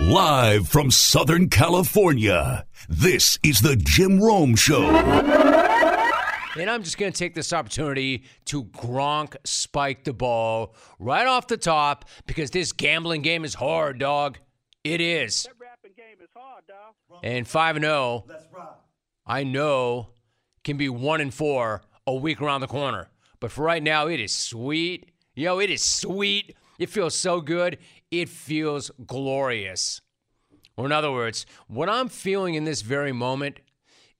Live from Southern California, this is the Jim Rome Show. And I'm just going to take this opportunity to Gronk spike the ball right off the top because this gambling game is hard, dog. It is. That rapping game is hard, dog. And 5 and 0, I know can be 1 and 4 a week around the corner. But for right now, it is sweet. Yo, it is sweet. It feels so good. It feels glorious. Or, in other words, what I'm feeling in this very moment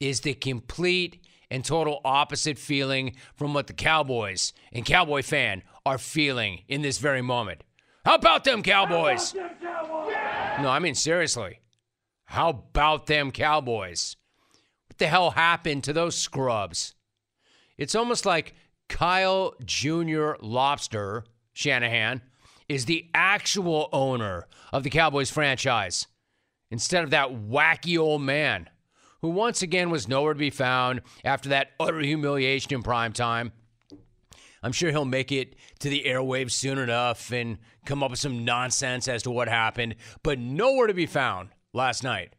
is the complete and total opposite feeling from what the Cowboys and Cowboy fan are feeling in this very moment. How about them Cowboys? No, I mean, seriously. How about them Cowboys? What the hell happened to those scrubs? It's almost like Kyle Jr. Lobster, Shanahan, is the actual owner of the Cowboys franchise instead of that wacky old man who once again was nowhere to be found after that utter humiliation in prime time. I'm sure he'll make it to the airwaves soon enough and come up with some nonsense as to what happened, but nowhere to be found last night.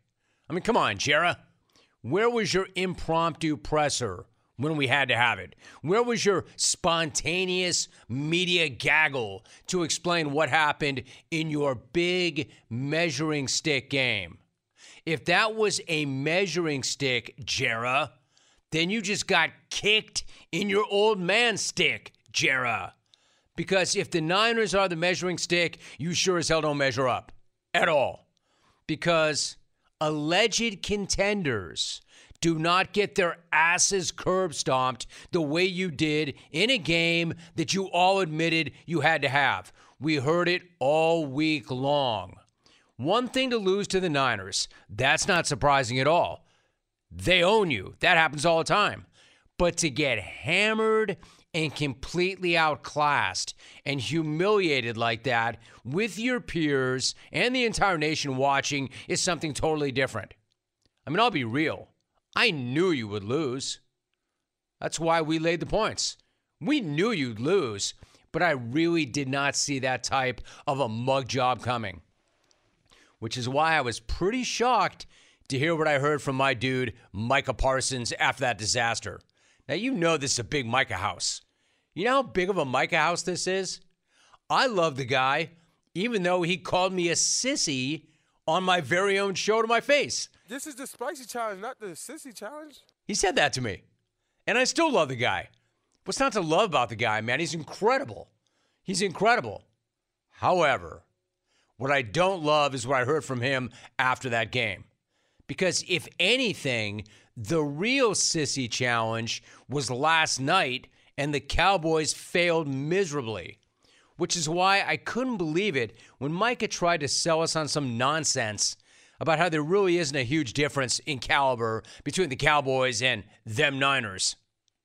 I mean, come on, Jera. Where was your impromptu presser when we had to have it? Where was your spontaneous media gaggle to explain what happened in your big measuring stick game? If that was a measuring stick, Jera, then you just got kicked in your old man stick, Jera. Because if the Niners are the measuring stick, you sure as hell don't measure up at all. Because alleged contenders do not get their asses curb stomped the way you did in a game that you all admitted you had to have. We heard it all week long. One thing to lose to the Niners, that's not surprising at all. They own you. That happens all the time. But to get hammered and completely outclassed and humiliated like that with your peers and the entire nation watching is something totally different. I mean, I'll be real. I knew you would lose. That's why we laid the points. We knew you'd lose, but I really did not see that type of a mug job coming. Which is why I was pretty shocked to hear what I heard from my dude, Micah Parsons, after that disaster. Now, you know this is a big Micah house. You know how big of a Micah house this is? I love the guy, even though he called me a sissy on my very own show to my face. This is the spicy challenge, not the sissy challenge. He said that to me. And I still love the guy. What's not to love about the guy, man? He's incredible. He's incredible. However, what I don't love is what I heard from him after that game. Because if anything, the real sissy challenge was last night, and the Cowboys failed miserably. Which is why I couldn't believe it when Micah tried to sell us on some nonsense about how there really isn't a huge difference in caliber between the Cowboys and them Niners.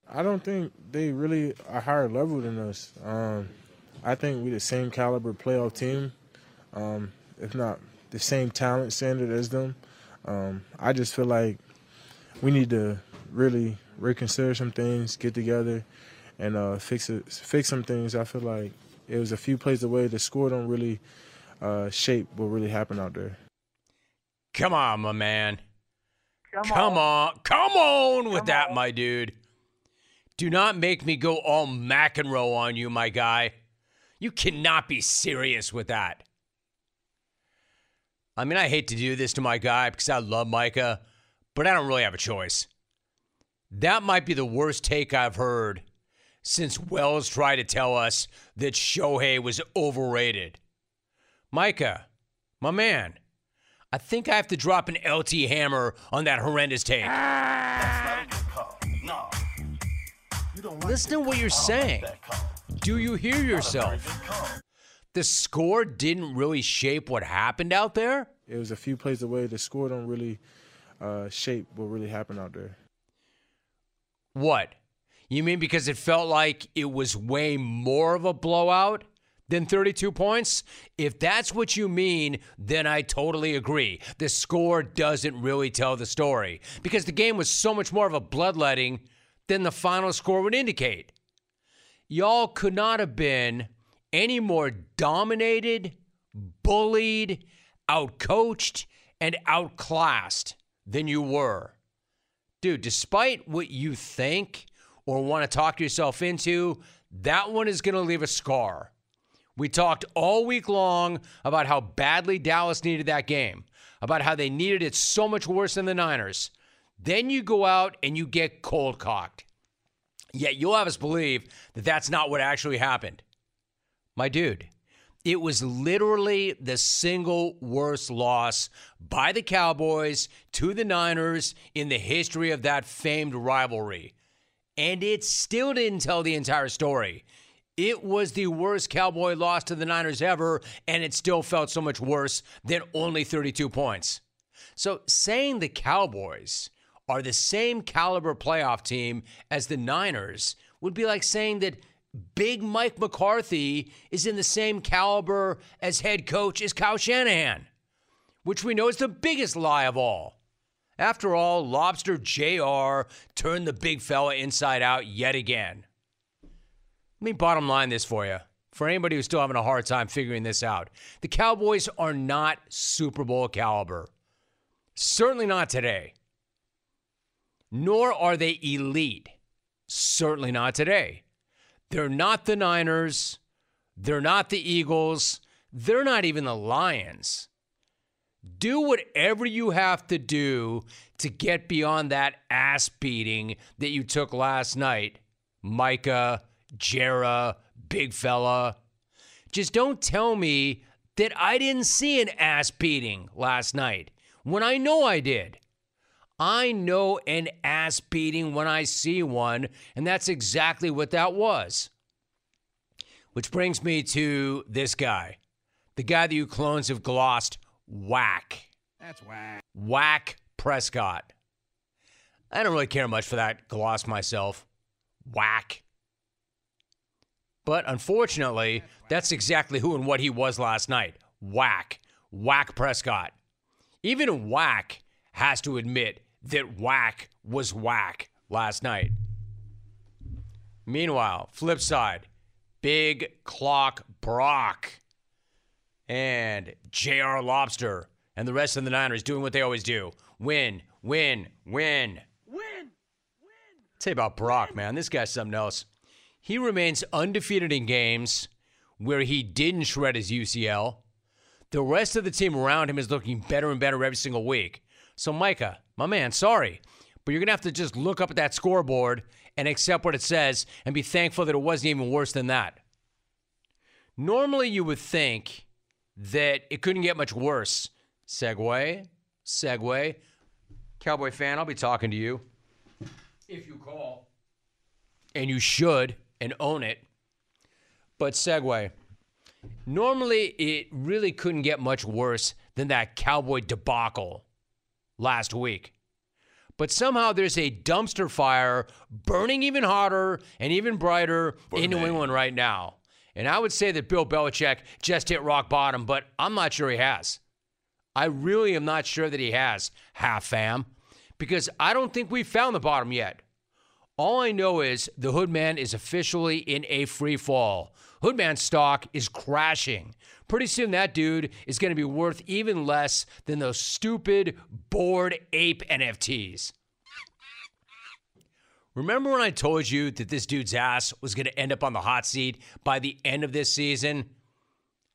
I don't think they really are higher level than us. Um, I think we're the same caliber playoff team, um, if not the same talent standard as them. Um, I just feel like we need to really reconsider some things, get together, and uh, fix it, fix some things. I feel like it was a few plays away. The score don't really uh, shape what really happened out there. Come on, my man. Come, Come on. on. Come on with Come that, on. my dude. Do not make me go all McEnroe on you, my guy. You cannot be serious with that. I mean, I hate to do this to my guy because I love Micah, but I don't really have a choice. That might be the worst take I've heard since Wells tried to tell us that Shohei was overrated. Micah, my man, I think I have to drop an LT hammer on that horrendous take. Listen to what you're saying. Do you hear yourself? The score didn't really shape what happened out there? It was a few plays away. The score don't really uh, shape what really happened out there. What? You mean because it felt like it was way more of a blowout than 32 points? If that's what you mean, then I totally agree. The score doesn't really tell the story because the game was so much more of a bloodletting than the final score would indicate. Y'all could not have been any more dominated, bullied, outcoached and outclassed than you were. Dude, despite what you think or want to talk yourself into, that one is going to leave a scar. We talked all week long about how badly Dallas needed that game, about how they needed it so much worse than the Niners. Then you go out and you get cold cocked. Yet you'll have us believe that that's not what actually happened. My dude, it was literally the single worst loss by the Cowboys to the Niners in the history of that famed rivalry. And it still didn't tell the entire story. It was the worst Cowboy loss to the Niners ever, and it still felt so much worse than only 32 points. So saying the Cowboys are the same caliber playoff team as the Niners would be like saying that Big Mike McCarthy is in the same caliber as head coach as Kyle Shanahan, which we know is the biggest lie of all. After all, Lobster JR turned the big fella inside out yet again. Let me bottom line this for you. For anybody who's still having a hard time figuring this out, the Cowboys are not Super Bowl caliber. Certainly not today. Nor are they elite. Certainly not today. They're not the Niners. They're not the Eagles. They're not even the Lions. Do whatever you have to do to get beyond that ass beating that you took last night, Micah Jera, big fella. Just don't tell me that I didn't see an ass beating last night when I know I did. I know an ass beating when I see one, and that's exactly what that was. Which brings me to this guy, the guy that you clones have glossed, Whack. That's whack. Whack Prescott. I don't really care much for that gloss myself. Whack. But unfortunately, that's exactly who and what he was last night. Whack. Whack Prescott. Even Whack has to admit that Whack was whack last night. Meanwhile, flip side, Big Clock Brock and JR Lobster and the rest of the Niners doing what they always do win, win, win. Win! Win! You about Brock, man. This guy's something else. He remains undefeated in games where he didn't shred his UCL. The rest of the team around him is looking better and better every single week. So, Micah, my man, sorry, but you're going to have to just look up at that scoreboard and accept what it says and be thankful that it wasn't even worse than that. Normally, you would think that it couldn't get much worse. Segue, segue. Cowboy fan, I'll be talking to you if you call. And you should and own it. But segue. Normally, it really couldn't get much worse than that Cowboy debacle last week. But somehow there's a dumpster fire burning even hotter and even brighter in New England right now. And I would say that Bill Belichick just hit rock bottom, but I'm not sure he has. I really am not sure that he has, half fam, because I don't think we've found the bottom yet. All I know is the Hoodman is officially in a free fall. Hoodman stock is crashing. Pretty soon, that dude is going to be worth even less than those stupid bored ape NFTs. Remember when I told you that this dude's ass was going to end up on the hot seat by the end of this season?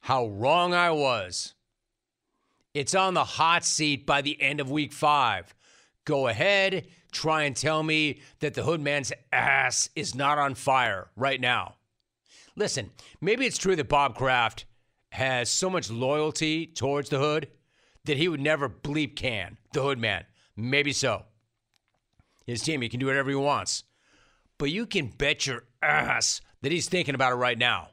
How wrong I was. It's on the hot seat by the end of week five. Go ahead, try and tell me that the Hoodman's ass is not on fire right now. Listen, maybe it's true that Bob Kraft has so much loyalty towards the Hood that he would never bleep can the Hoodman. Maybe so his team. He can do whatever he wants. But you can bet your ass that he's thinking about it right now.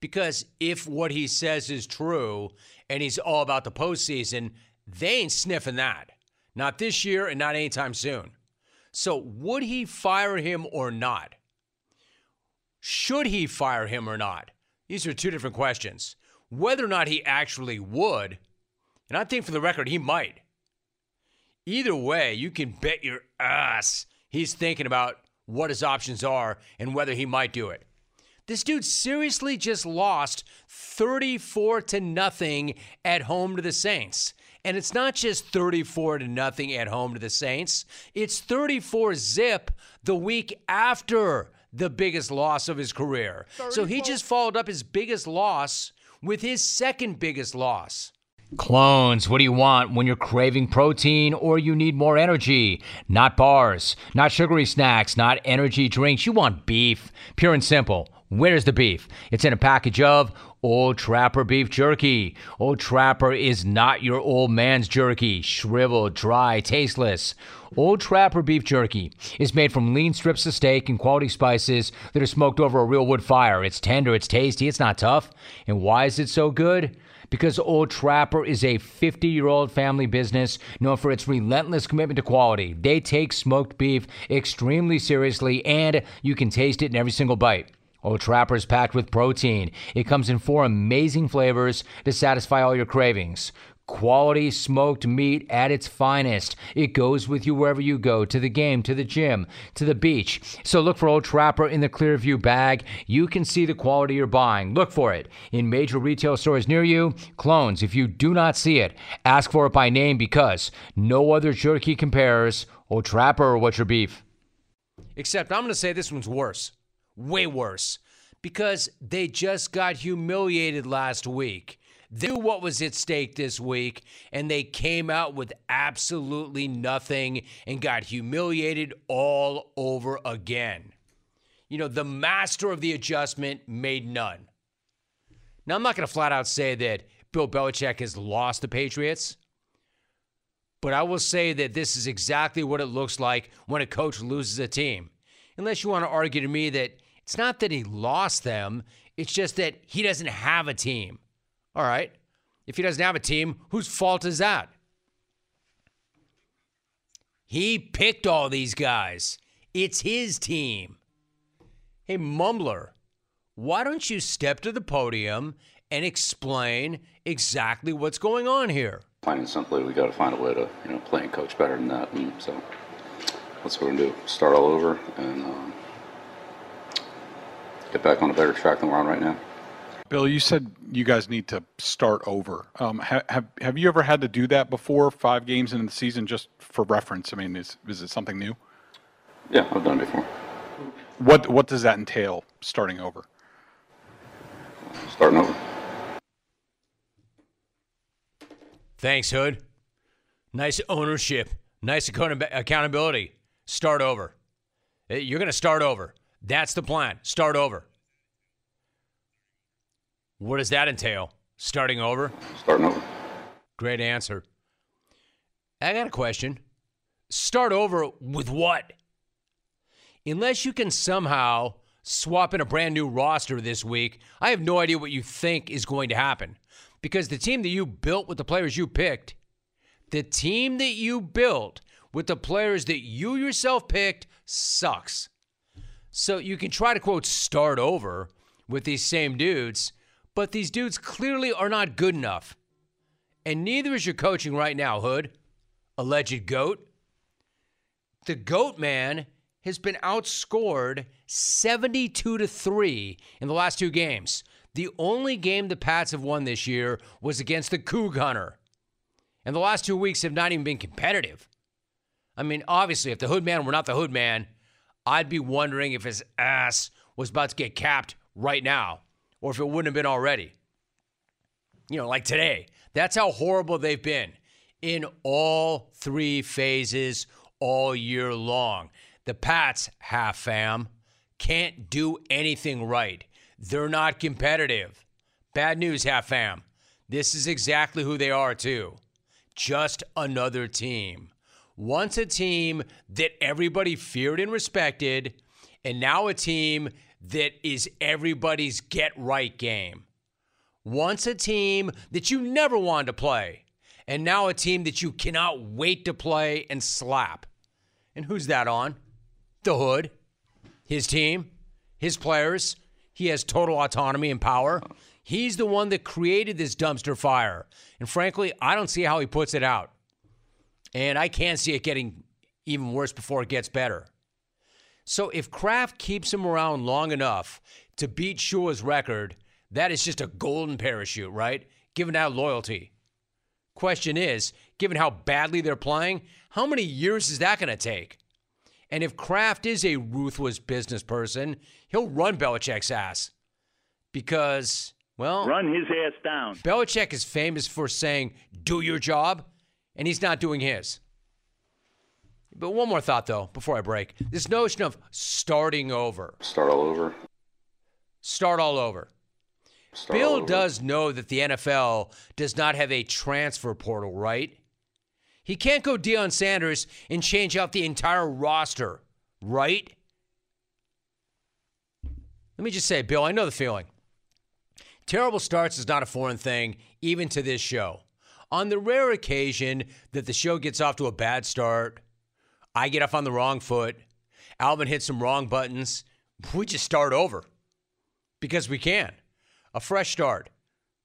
Because if what he says is true and he's all about the postseason, they ain't sniffing that. Not this year and not anytime soon. So, would he fire him or not? Should he fire him or not? These are two different questions. Whether or not he actually would, and I think for the record, he might. Either way, you can bet your ass he's thinking about what his options are and whether he might do it. This dude seriously just lost 34 to nothing at home to the Saints. And it's not just 34 to nothing at home to the Saints. It's 34 zip the week after the biggest loss of his career. So he just followed up his biggest loss with his second biggest loss. Clones, what do you want when you're craving protein or you need more energy? Not bars, not sugary snacks, not energy drinks. You want beef, pure and simple. Where's the beef? It's in a package of Old Trapper beef jerky. Old Trapper is not your old man's jerky, shriveled, dry, tasteless. Old Trapper beef jerky is made from lean strips of steak and quality spices that are smoked over a real wood fire. It's tender, it's tasty, it's not tough. And why is it so good? Because Old Trapper is a 50 year old family business known for its relentless commitment to quality. They take smoked beef extremely seriously, and you can taste it in every single bite. Old Trapper is packed with protein. It comes in four amazing flavors to satisfy all your cravings. Quality smoked meat at its finest. It goes with you wherever you go to the game, to the gym, to the beach. So look for Old Trapper in the Clearview bag. You can see the quality you're buying. Look for it in major retail stores near you. Clones, if you do not see it, ask for it by name because no other jerky compares. Old Trapper or what's your beef? Except I'm going to say this one's worse way worse because they just got humiliated last week. They knew what was at stake this week, and they came out with absolutely nothing and got humiliated all over again. You know, the master of the adjustment made none. Now, I'm not going to flat out say that Bill Belichick has lost the Patriots, but I will say that this is exactly what it looks like when a coach loses a team. Unless you want to argue to me that it's not that he lost them, it's just that he doesn't have a team. All right. If he doesn't have a team, whose fault is that? He picked all these guys. It's his team. Hey, Mumbler, why don't you step to the podium and explain exactly what's going on here? Plain and simply, we got to find a way to, you know, play and coach better than that. And so that's what we're to do. Start all over and um, get back on a better track than we're on right now. Bill, you said you guys need to start over. Um, have, have have you ever had to do that before? Five games into the season, just for reference. I mean, is is it something new? Yeah, I've done it before. What what does that entail? Starting over. Starting over. Thanks, Hood. Nice ownership. Nice accountability. Start over. You're going to start over. That's the plan. Start over. What does that entail? Starting over? Starting over. Great answer. I got a question. Start over with what? Unless you can somehow swap in a brand new roster this week, I have no idea what you think is going to happen. Because the team that you built with the players you picked, the team that you built with the players that you yourself picked sucks. So you can try to quote start over with these same dudes, but these dudes clearly are not good enough. And neither is your coaching right now, Hood. Alleged GOAT. The GOAT man has been outscored 72 to 3 in the last two games. The only game the Pats have won this year was against the Coug Hunter. And the last two weeks have not even been competitive. I mean, obviously, if the Hood man were not the Hood man, I'd be wondering if his ass was about to get capped right now or if it wouldn't have been already. You know, like today. That's how horrible they've been in all three phases all year long. The Pats, half fam, can't do anything right. They're not competitive. Bad news, half fam. This is exactly who they are, too. Just another team. Once a team that everybody feared and respected, and now a team that is everybody's get right game. Once a team that you never wanted to play, and now a team that you cannot wait to play and slap. And who's that on? The Hood. His team, his players. He has total autonomy and power. He's the one that created this dumpster fire. And frankly, I don't see how he puts it out. And I can't see it getting even worse before it gets better. So if Kraft keeps him around long enough to beat Shula's record, that is just a golden parachute, right? Given that loyalty. Question is, given how badly they're playing, how many years is that going to take? And if Kraft is a ruthless business person, he'll run Belichick's ass. Because, well, run his ass down. Belichick is famous for saying, do your job, and he's not doing his. But one more thought, though, before I break. This notion of starting over. Start all over. Start all over. Start Bill all over. does know that the NFL does not have a transfer portal, right? He can't go Deion Sanders and change out the entire roster, right? Let me just say, Bill, I know the feeling. Terrible starts is not a foreign thing, even to this show. On the rare occasion that the show gets off to a bad start, I get off on the wrong foot, Alvin hits some wrong buttons, we just start over because we can. A fresh start.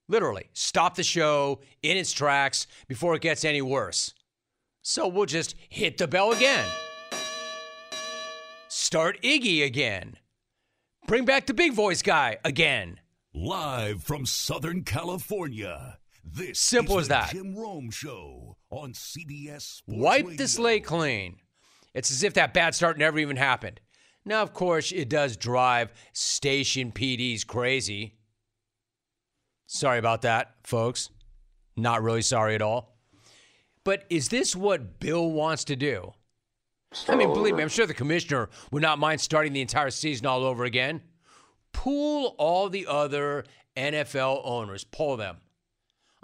Literally, stop the show in its tracks before it gets any worse. So we'll just hit the bell again. Start Iggy again. Bring back the big voice guy again. Live from Southern California. This Simple is as the that. Jim Rome Show on CBS Sports Wipe Radio. the slate clean. It's as if that bad start never even happened. Now, of course, it does drive station PDs crazy. Sorry about that, folks. Not really sorry at all. But is this what Bill wants to do? I mean, believe me, I'm sure the commissioner would not mind starting the entire season all over again. Pool all the other NFL owners, poll them.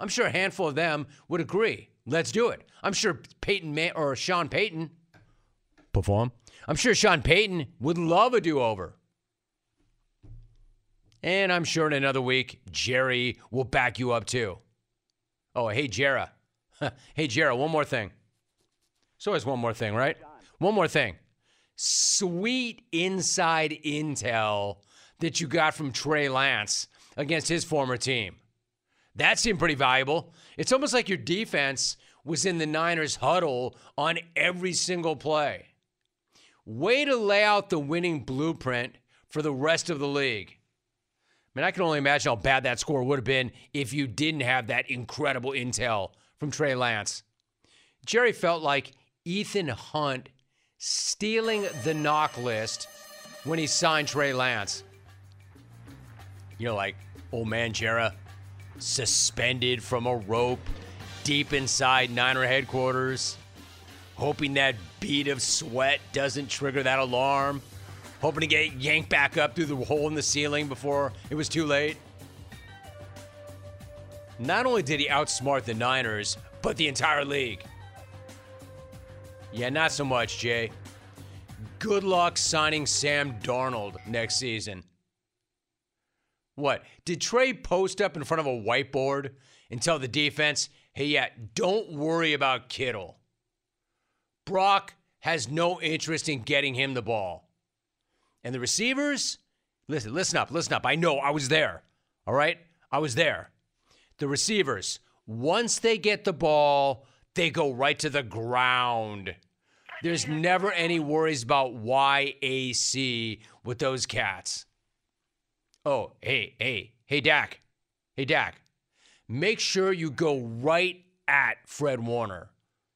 I'm sure a handful of them would agree. Let's do it. I'm sure Peyton Man- or Sean Payton perform. I'm sure Sean Payton would love a do-over. And I'm sure in another week, Jerry will back you up too. Oh, hey, Jera. hey, Jera, one more thing. It's always one more thing, right? One more thing. Sweet inside intel that you got from Trey Lance against his former team. That seemed pretty valuable. It's almost like your defense was in the Niners huddle on every single play. Way to lay out the winning blueprint for the rest of the league. I mean, I can only imagine how bad that score would have been if you didn't have that incredible intel from Trey Lance. Jerry felt like Ethan Hunt stealing the NOC list when he signed Trey Lance. You know, like old man Jera suspended from a rope deep inside Niner headquarters, hoping that bead of sweat doesn't trigger that alarm, hoping to get yanked back up through the hole in the ceiling before it was too late. Not only did he outsmart the Niners, but the entire league. Yeah, not so much, Jay. Good luck signing Sam Darnold next season. What? Did Trey post up in front of a whiteboard and tell the defense, hey, yeah, don't worry about Kittle? Brock has no interest in getting him the ball. And the receivers, listen, listen up, listen up. I know I was there. All right? I was there. The receivers, once they get the ball, they go right to the ground. There's never any worries about YAC with those cats. Oh, hey, hey, hey, Dak. Hey, Dak. Make sure you go right at Fred Warner.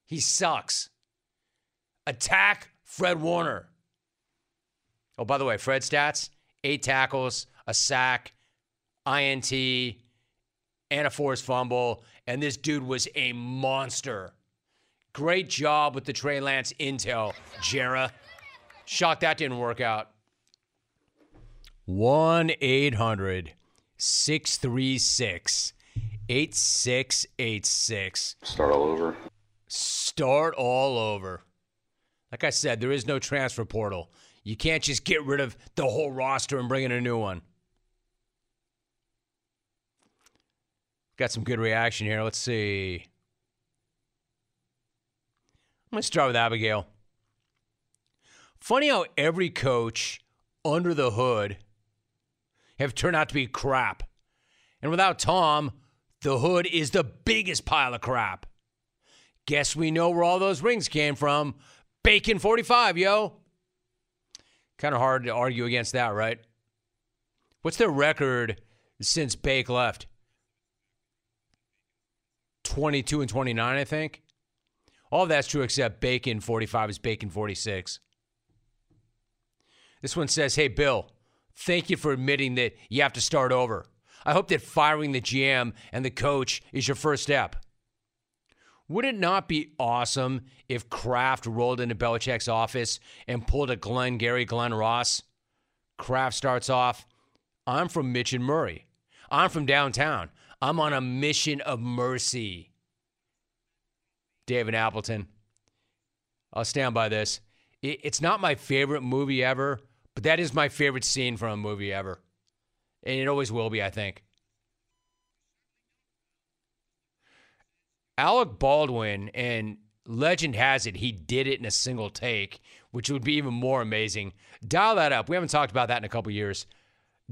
He sucks. Attack Fred Warner. Oh, by the way, Fred stats eight tackles, a sack, INT, and a forced fumble. And this dude was a monster. Great job with the Trey Lance intel, Jera. Shocked that didn't work out. 1 800 636 8686. Start all over. Start all over. Like I said, there is no transfer portal. You can't just get rid of the whole roster and bring in a new one. Got some good reaction here. Let's see. I'm going to start with Abigail. Funny how every coach under the hood have turned out to be crap. And without Tom, the hood is the biggest pile of crap. Guess we know where all those rings came from. Bacon 45, yo. Kind of hard to argue against that, right? What's their record since Bake left? 22 and 29, I think. All that's true except Bacon 45 is Bacon 46. This one says, Hey, Bill, thank you for admitting that you have to start over. I hope that firing the GM and the coach is your first step. Would it not be awesome if Kraft rolled into Belichick's office and pulled a Glengarry Glen Ross? Kraft starts off, I'm from Mitch and Murray. I'm from downtown. I'm on a mission of mercy. David Appleton. I'll stand by this. It's not my favorite movie ever, but that is my favorite scene from a movie ever. And it always will be, I think. Alec Baldwin, and legend has it, he did it in a single take, which would be even more amazing. Dial that up. We haven't talked about that in a couple years.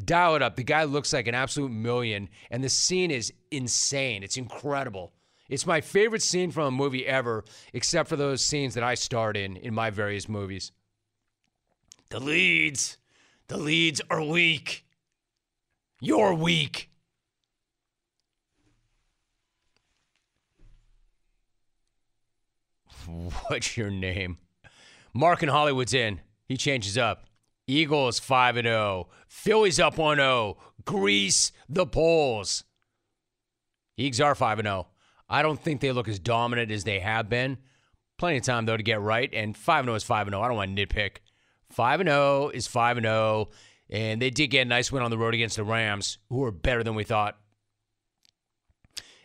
Dial it up. The guy looks like an absolute million, and the scene is insane. It's incredible. It's my favorite scene from a movie ever, except for those scenes that I starred in in my various movies. The leads. The leads are weak. You're weak. What's your name? Mark in Hollywood's in. He changes up. Eagles 5 and 0. Phillies up 1 0. Grease the poles. Eagles are 5 and 0. I don't think they look as dominant as they have been. Plenty of time though to get right and 5 0 is 5 0. I don't want to nitpick. 5 0 is 5 0 and they did get a nice win on the road against the Rams, who are better than we thought.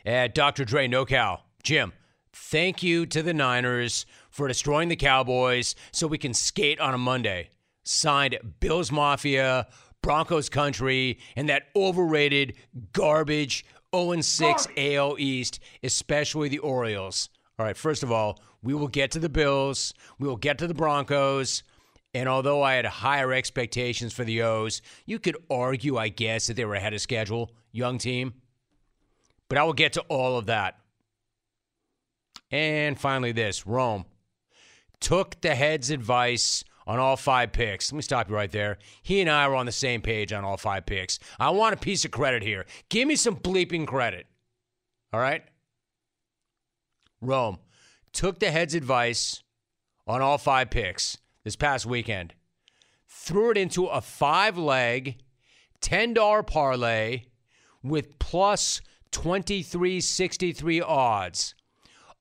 Eh, At Dr. Dre NoCal, Jim, Thank you to the Niners for destroying the Cowboys so we can skate on a Monday. Signed Bills Mafia, Broncos Country, and that overrated garbage 0 6 AL East, especially the Orioles. All right, first of all, we will get to the Bills, we will get to the Broncos. And although I had higher expectations for the O's, you could argue, I guess, that they were ahead of schedule, young team. But I will get to all of that. And finally, this Rome took the head's advice on all five picks. Let me stop you right there. He and I were on the same page on all five picks. I want a piece of credit here. Give me some bleeping credit. All right? Rome took the head's advice on all five picks this past weekend, threw it into a five leg, $10 parlay with plus 2363 odds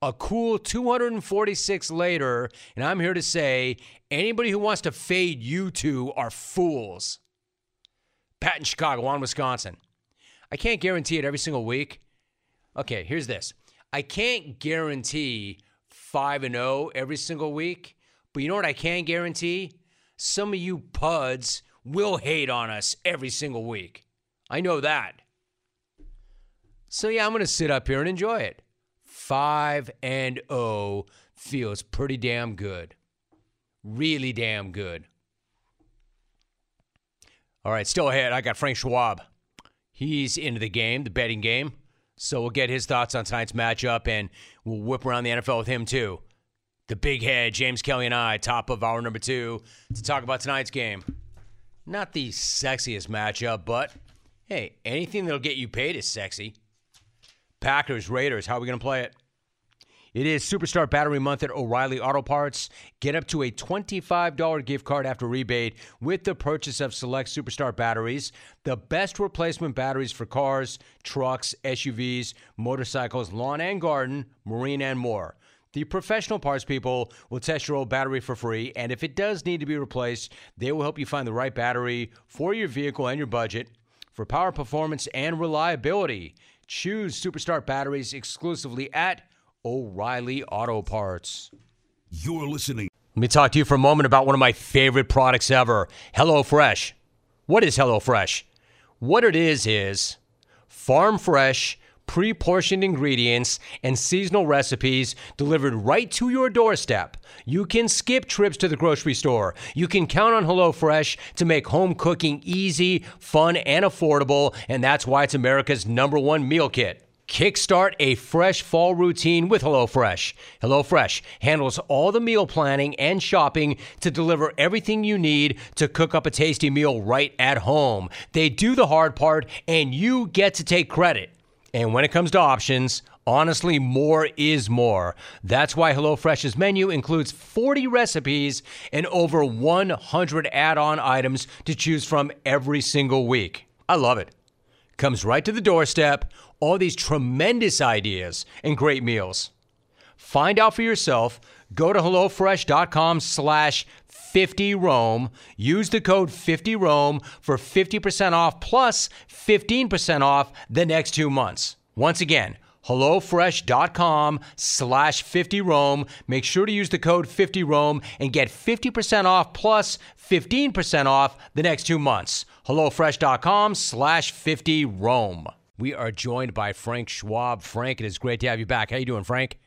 a cool 246 later, and I'm here to say anybody who wants to fade you two are fools. Pat in Chicago, on Wisconsin. I can't guarantee it every single week. Okay, here's this. I can't guarantee 5 and 0 every single week, but you know what I can guarantee? Some of you puds will hate on us every single week. I know that. So yeah, I'm going to sit up here and enjoy it. 5 and 0 feels pretty damn good. Really damn good. All right, still ahead. I got Frank Schwab. He's into the game, the betting game. So we'll get his thoughts on tonight's matchup and we'll whip around the NFL with him too. The big head, James Kelly and I, top of hour number two, to talk about tonight's game. Not the sexiest matchup, but hey, anything that'll get you paid is sexy. Packers, Raiders, how are we going to play it? It is Superstar Battery Month at O'Reilly Auto Parts. Get up to a $25 gift card after rebate with the purchase of select Superstar batteries. The best replacement batteries for cars, trucks, SUVs, motorcycles, lawn and garden, marine, and more. The professional parts people will test your old battery for free, and if it does need to be replaced, they will help you find the right battery for your vehicle and your budget. For power performance and reliability, choose Superstar batteries exclusively at O'Reilly Auto Parts. You're listening. Let me talk to you for a moment about one of my favorite products ever HelloFresh. What is HelloFresh? What it is is farm fresh, pre portioned ingredients and seasonal recipes delivered right to your doorstep. You can skip trips to the grocery store. You can count on HelloFresh to make home cooking easy, fun, and affordable, and that's why it's America's number one meal kit. Kickstart a fresh fall routine with HelloFresh. HelloFresh handles all the meal planning and shopping to deliver everything you need to cook up a tasty meal right at home. They do the hard part, and you get to take credit. And when it comes to options, honestly, more is more. That's why HelloFresh's menu includes 40 recipes and over 100 add on items to choose from every single week. I love it. Comes right to the doorstep all these tremendous ideas and great meals. Find out for yourself. Go to HelloFresh.com slash 50Rome. Use the code 50Rome for 50% off plus 15% off the next two months. Once again, HelloFresh.com slash 50Rome. Make sure to use the code 50Rome and get 50% off plus 15% off the next two months. HelloFresh.com slash 50Rome. We are joined by Frank Schwab. Frank, it is great to have you back. How you doing, Frank?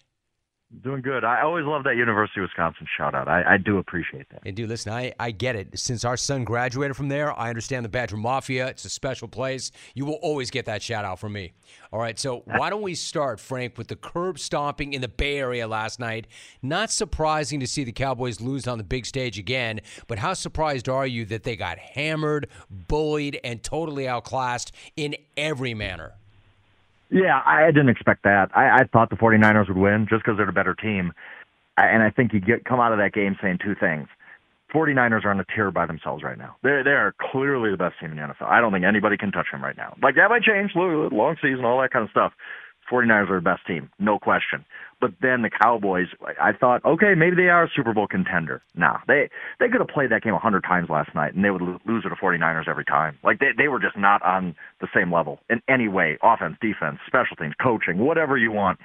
Doing good. I always love that University of Wisconsin shout out. I, I do appreciate that. And dude, listen, I, I get it. Since our son graduated from there, I understand the Badger Mafia. It's a special place. You will always get that shout out from me. All right, so why don't we start, Frank, with the curb stomping in the Bay Area last night? Not surprising to see the Cowboys lose on the big stage again, but how surprised are you that they got hammered, bullied, and totally outclassed in every manner? Yeah, I didn't expect that. I, I thought the 49ers would win just because they're a better team. And I think you get come out of that game saying two things. 49ers are on a tier by themselves right now. They're, they are clearly the best team in the NFL. I don't think anybody can touch them right now. Like, that might change, long season, all that kind of stuff. 49ers are the best team, no question. But then the Cowboys, I thought, okay, maybe they are a Super Bowl contender. Nah, they they could have played that game a hundred times last night, and they would lose to the 49ers every time. Like they they were just not on the same level in any way, offense, defense, special teams, coaching, whatever you want.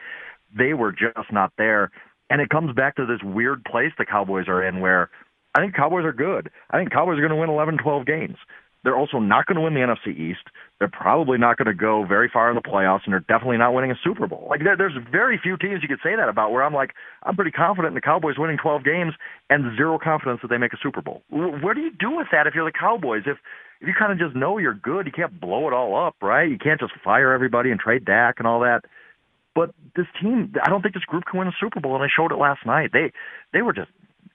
They were just not there. And it comes back to this weird place the Cowboys are in, where I think Cowboys are good. I think Cowboys are going to win 11, 12 games. They're also not going to win the NFC East. They're probably not going to go very far in the playoffs, and they're definitely not winning a Super Bowl. Like there, there's very few teams you could say that about. Where I'm like, I'm pretty confident in the Cowboys winning 12 games, and zero confidence that they make a Super Bowl. What do you do with that if you're the Cowboys? If if you kind of just know you're good, you can't blow it all up, right? You can't just fire everybody and trade Dak and all that. But this team, I don't think this group can win a Super Bowl, and they showed it last night. They they were just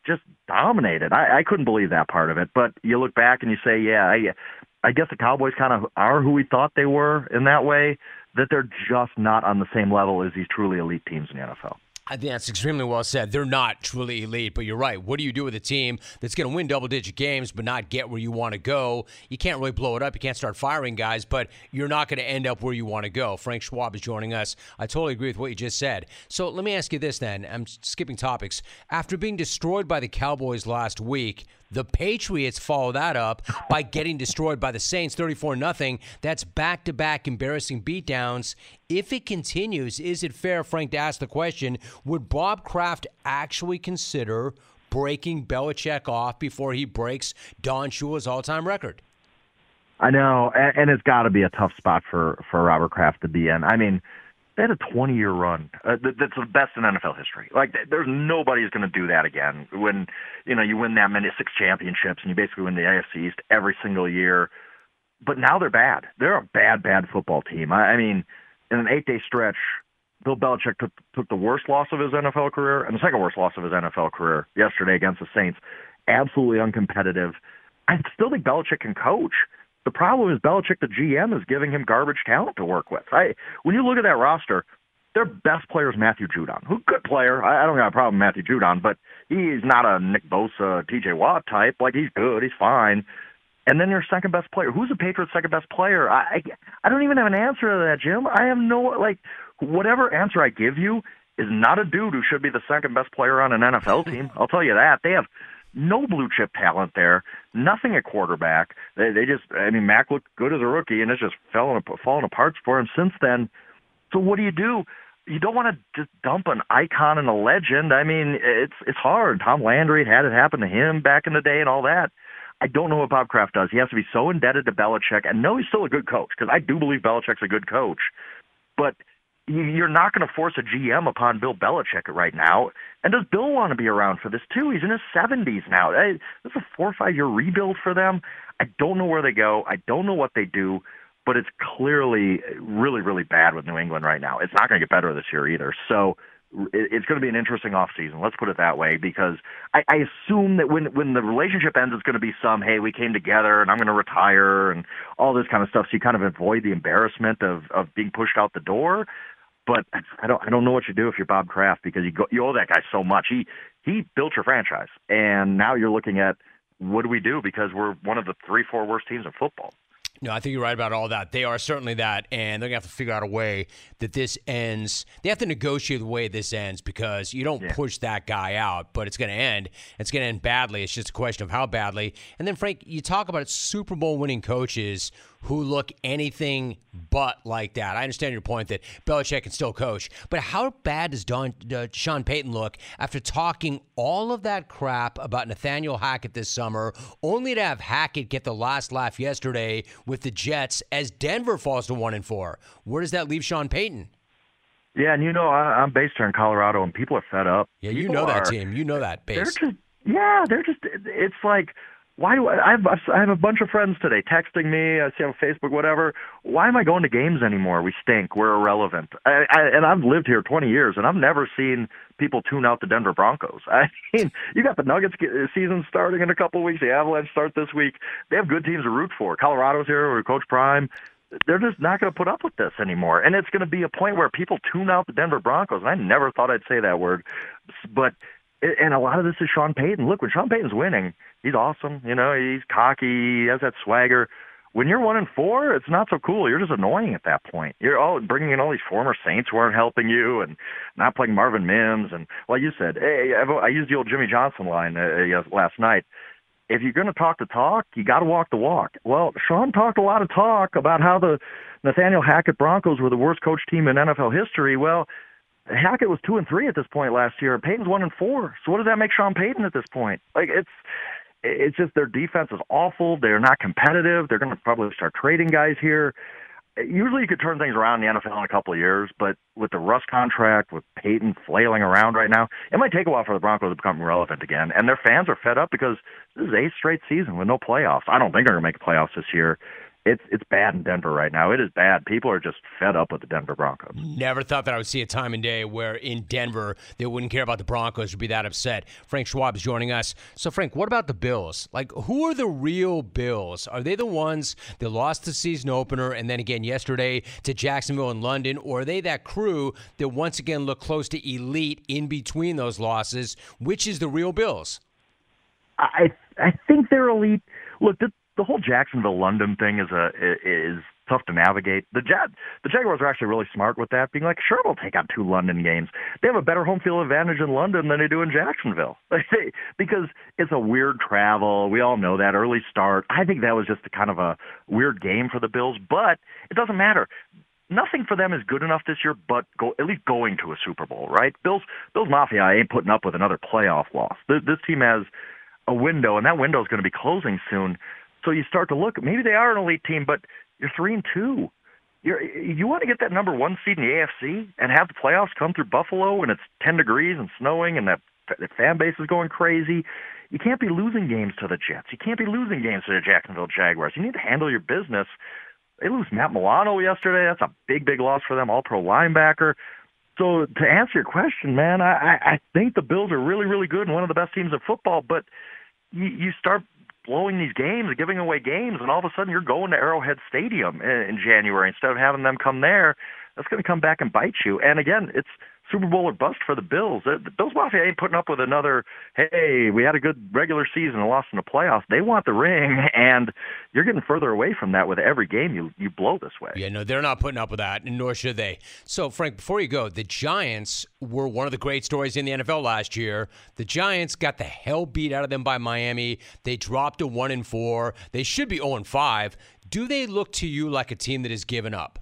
just dominated. I, I couldn't believe that part of it. But you look back and you say, yeah, I, I guess the Cowboys kind of are who we thought they were in that way. That they're just not on the same level as these truly elite teams in the NFL. I think that's extremely well said. They're not truly elite, but you're right. What do you do with a team that's going to win double digit games but not get where you want to go? You can't really blow it up. You can't start firing guys, but you're not going to end up where you want to go. Frank Schwab is joining us. I totally agree with what you just said. So let me ask you this then. I'm skipping topics. After being destroyed by the Cowboys last week, the Patriots follow that up by getting destroyed by the Saints 34 0. That's back to back embarrassing beatdowns. If it continues, is it fair, Frank, to ask the question would Bob Kraft actually consider breaking Belichick off before he breaks Don Shula's all time record? I know, and, and it's got to be a tough spot for, for Robert Kraft to be in. I mean, they had a 20 year run uh, that's the best in NFL history. Like there's nobody who's going to do that again. When you know you win that many six championships and you basically win the AFC East every single year. But now they're bad. They're a bad, bad football team. I, I mean, in an eight day stretch, Bill Belichick took took the worst loss of his NFL career and the second worst loss of his NFL career yesterday against the Saints. Absolutely uncompetitive. I still think Belichick can coach. The problem is Belichick, the GM, is giving him garbage talent to work with. I when you look at that roster, their best player is Matthew Judon, who good player. I, I don't got a problem with Matthew Judon, but he's not a Nick Bosa, T.J. Watt type. Like he's good, he's fine. And then your second best player. Who's the Patriots' second best player? I, I I don't even have an answer to that, Jim. I have no like whatever answer I give you is not a dude who should be the second best player on an NFL team. I'll tell you that. They have no blue chip talent there, nothing at quarterback. They they just I mean Mac looked good as a rookie and it's just falling falling apart for him since then. So what do you do? You don't want to just dump an icon and a legend. I mean, it's it's hard. Tom Landry had it happen to him back in the day and all that. I don't know what Bob Kraft does. He has to be so indebted to Belichick, and no, he's still a good coach because I do believe Belichick's a good coach. But you're not going to force a GM upon Bill Belichick right now. And does Bill want to be around for this too? He's in his 70s now. This is a four or five year rebuild for them. I don't know where they go. I don't know what they do. but it's clearly really, really bad with New England right now. It's not going to get better this year either. So it's going to be an interesting off season. Let's put it that way, because I, I assume that when when the relationship ends, it's going to be some hey, we came together and I'm going to retire and all this kind of stuff. So you kind of avoid the embarrassment of of being pushed out the door. But I don't I don't know what you do if you're Bob Kraft because you go you owe that guy so much. He he built your franchise, and now you're looking at what do we do because we're one of the three four worst teams in football. No, I think you're right about all that. They are certainly that, and they're gonna have to figure out a way that this ends. They have to negotiate the way this ends because you don't yeah. push that guy out, but it's gonna end. It's gonna end badly. It's just a question of how badly. And then, Frank, you talk about Super Bowl winning coaches who look anything but like that. I understand your point that Belichick can still coach, but how bad does Don, uh, Sean Payton look after talking all of that crap about Nathaniel Hackett this summer, only to have Hackett get the last laugh yesterday with the Jets as Denver falls to one and four? Where does that leave Sean Payton? Yeah, and you know I, I'm based here in Colorado, and people are fed up. Yeah, you people know that are, team. You know that base. They're just yeah, they're just. It's like why do I, I have I have a bunch of friends today texting me. I see on Facebook, whatever. Why am I going to games anymore? We stink. We're irrelevant. I, I, and I've lived here 20 years, and I've never seen people tune out the Denver Broncos. I mean, you got the Nuggets uh, season starting in a couple of weeks. The Avalanche start this week. They have good teams to root for. Colorado's here with Coach Prime. They're just not going to put up with this anymore, and it's going to be a point where people tune out the Denver Broncos. And I never thought I'd say that word, but and a lot of this is Sean Payton. Look, when Sean Payton's winning, he's awesome. You know, he's cocky. He has that swagger. When you're one and four, it's not so cool. You're just annoying at that point. You're all bringing in all these former Saints who aren't helping you, and not playing Marvin Mims. And like you said, hey, I used the old Jimmy Johnson line uh, last night. If you're going to talk the talk, you got to walk the walk. Well, Sean talked a lot of talk about how the Nathaniel Hackett Broncos were the worst coach team in NFL history. Well, Hackett was two and three at this point last year. Payton's one and four. So what does that make Sean Payton at this point? Like it's it's just their defense is awful. They're not competitive. They're going to probably start trading guys here. Usually, you could turn things around in the NFL in a couple of years, but with the Russ contract, with Payton flailing around right now, it might take a while for the Broncos to become relevant again. And their fans are fed up because this is eighth straight season with no playoffs. I don't think they're going to make playoffs this year it's it's bad in Denver right now. It is bad. People are just fed up with the Denver Broncos. Never thought that I would see a time and day where in Denver they wouldn't care about the Broncos or be that upset. Frank Schwab is joining us. So Frank, what about the Bills? Like who are the real Bills? Are they the ones that lost the season opener and then again yesterday to Jacksonville and London, or are they that crew that once again look close to elite in between those losses? Which is the real Bills? I I think they're elite. Look, the, the whole Jacksonville London thing is a is tough to navigate. The Jag the Jaguars are actually really smart with that, being like, sure, we'll take on two London games. They have a better home field advantage in London than they do in Jacksonville, because it's a weird travel. We all know that early start. I think that was just a kind of a weird game for the Bills, but it doesn't matter. Nothing for them is good enough this year, but go, at least going to a Super Bowl, right? Bills, Bills Mafia ain't putting up with another playoff loss. This, this team has a window, and that window is going to be closing soon so you start to look. Maybe they are an elite team, but you're three and two. You're, you want to get that number one seed in the AFC and have the playoffs come through Buffalo when it's 10 degrees and snowing and that the fan base is going crazy. You can't be losing games to the Jets. You can't be losing games to the Jacksonville Jaguars. You need to handle your business. They lose Matt Milano yesterday. That's a big, big loss for them. All pro linebacker. So to answer your question, man, I, I think the Bills are really, really good and one of the best teams in football. But you, you start blowing these games giving away games, and all of a sudden you're going to Arrowhead Stadium in, in January instead of having them come there. That's going to come back and bite you. And again, it's Super Bowl or bust for the Bills. Uh, the Bills Mafia ain't putting up with another. Hey, we had a good regular season and lost in the playoffs. They want the ring, and you're getting further away from that with every game you you blow this way. Yeah, no, they're not putting up with that, nor should they. So, Frank, before you go, the Giants were one of the great stories in the NFL last year. The Giants got the hell beat out of them by Miami. They dropped to one and four. They should be zero oh and five. Do they look to you like a team that has given up?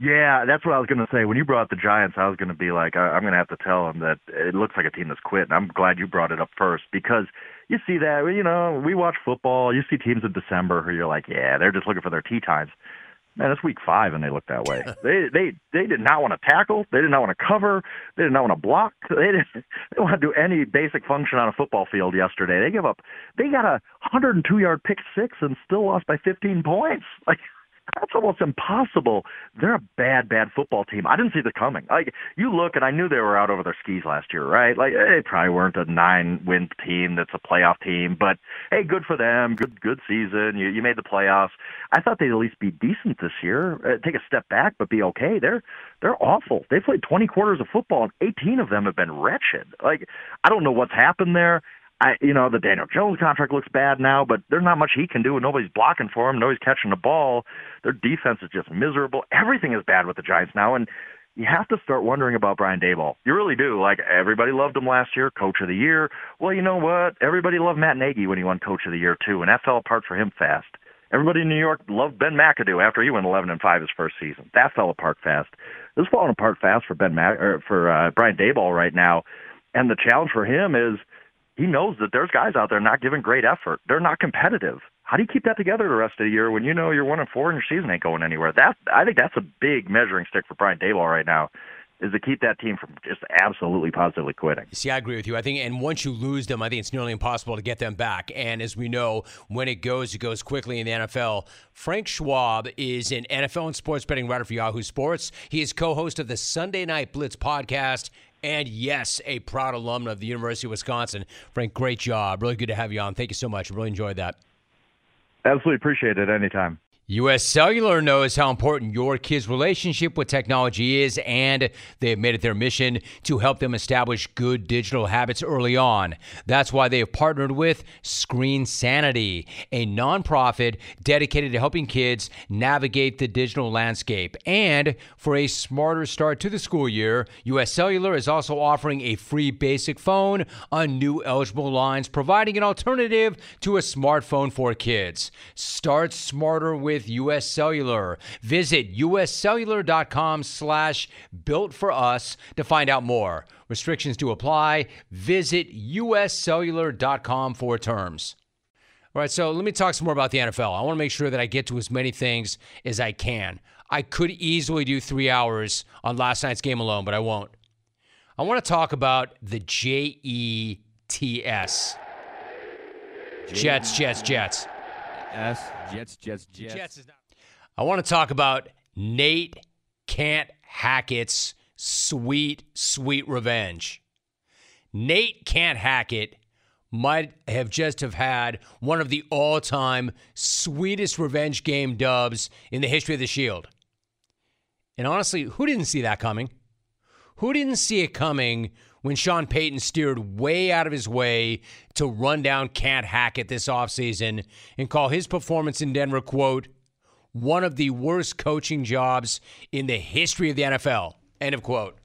Yeah, that's what I was going to say. When you brought the Giants, I was going to be like, I, I'm going to have to tell them that it looks like a team that's quit. And I'm glad you brought it up first because you see that, you know, we watch football. You see teams in December who you're like, yeah, they're just looking for their tee times. Man, it's week five and they look that way. they they they did not want to tackle. They did not want to cover. They did not want to block. They didn't they didn't want to do any basic function on a football field yesterday. They give up. They got a 102 yard pick six and still lost by 15 points. Like that's almost impossible. They're a bad, bad football team. I didn't see the coming. Like you look, and I knew they were out over their skis last year, right? Like they probably weren't a nine-win team that's a playoff team, but hey, good for them. Good, good season. You you made the playoffs. I thought they'd at least be decent this year. Uh, take a step back, but be okay. They're they're awful. They played 20 quarters of football, and 18 of them have been wretched. Like I don't know what's happened there. I, you know, the Daniel Jones contract looks bad now, but there's not much he can do, nobody's blocking for him. Nobody's catching the ball. Their defense is just miserable. Everything is bad with the Giants now, and you have to start wondering about Brian Daboll. You really do. Like everybody loved him last year, Coach of the Year. Well, you know what? Everybody loved Matt Nagy when he won Coach of the Year too, and that fell apart for him fast. Everybody in New York loved Ben McAdoo after he went 11 and 5 his first season. That fell apart fast. This is falling apart fast for Ben Mac- or for uh, Brian Daboll right now, and the challenge for him is he knows that there's guys out there not giving great effort. They're not competitive. How do you keep that together the rest of the year when you know you're one and four and your season ain't going anywhere? That I think that's a big measuring stick for Brian Daboll right now is to keep that team from just absolutely positively quitting. See, I agree with you. I think, and once you lose them, I think it's nearly impossible to get them back. And as we know, when it goes, it goes quickly in the NFL. Frank Schwab is an NFL and sports betting writer for Yahoo Sports. He is co-host of the Sunday Night Blitz podcast and yes, a proud alumna of the University of Wisconsin. Frank, great job. Really good to have you on. Thank you so much. Really enjoyed that. Absolutely appreciate it anytime. U.S. Cellular knows how important your kids' relationship with technology is, and they have made it their mission to help them establish good digital habits early on. That's why they have partnered with Screen Sanity, a nonprofit dedicated to helping kids navigate the digital landscape. And for a smarter start to the school year, U.S. Cellular is also offering a free basic phone on new eligible lines, providing an alternative to a smartphone for kids. Start smarter with with U.S. Cellular. Visit uscellular.com slash built for us to find out more. Restrictions to apply. Visit uscellular.com for terms. All right, so let me talk some more about the NFL. I want to make sure that I get to as many things as I can. I could easily do three hours on last night's game alone, but I won't. I want to talk about the J E T S. Jets, Jets, Jets. S. Jets, Jets, Jets. Jets is not. I want to talk about Nate Can't Hackett's sweet, sweet revenge. Nate Can't Hackett might have just have had one of the all-time sweetest revenge game dubs in the history of the Shield. And honestly, who didn't see that coming? Who didn't see it coming when Sean Payton steered way out of his way to run down Can't Hackett this offseason and call his performance in Denver, quote, one of the worst coaching jobs in the history of the NFL, end of quote.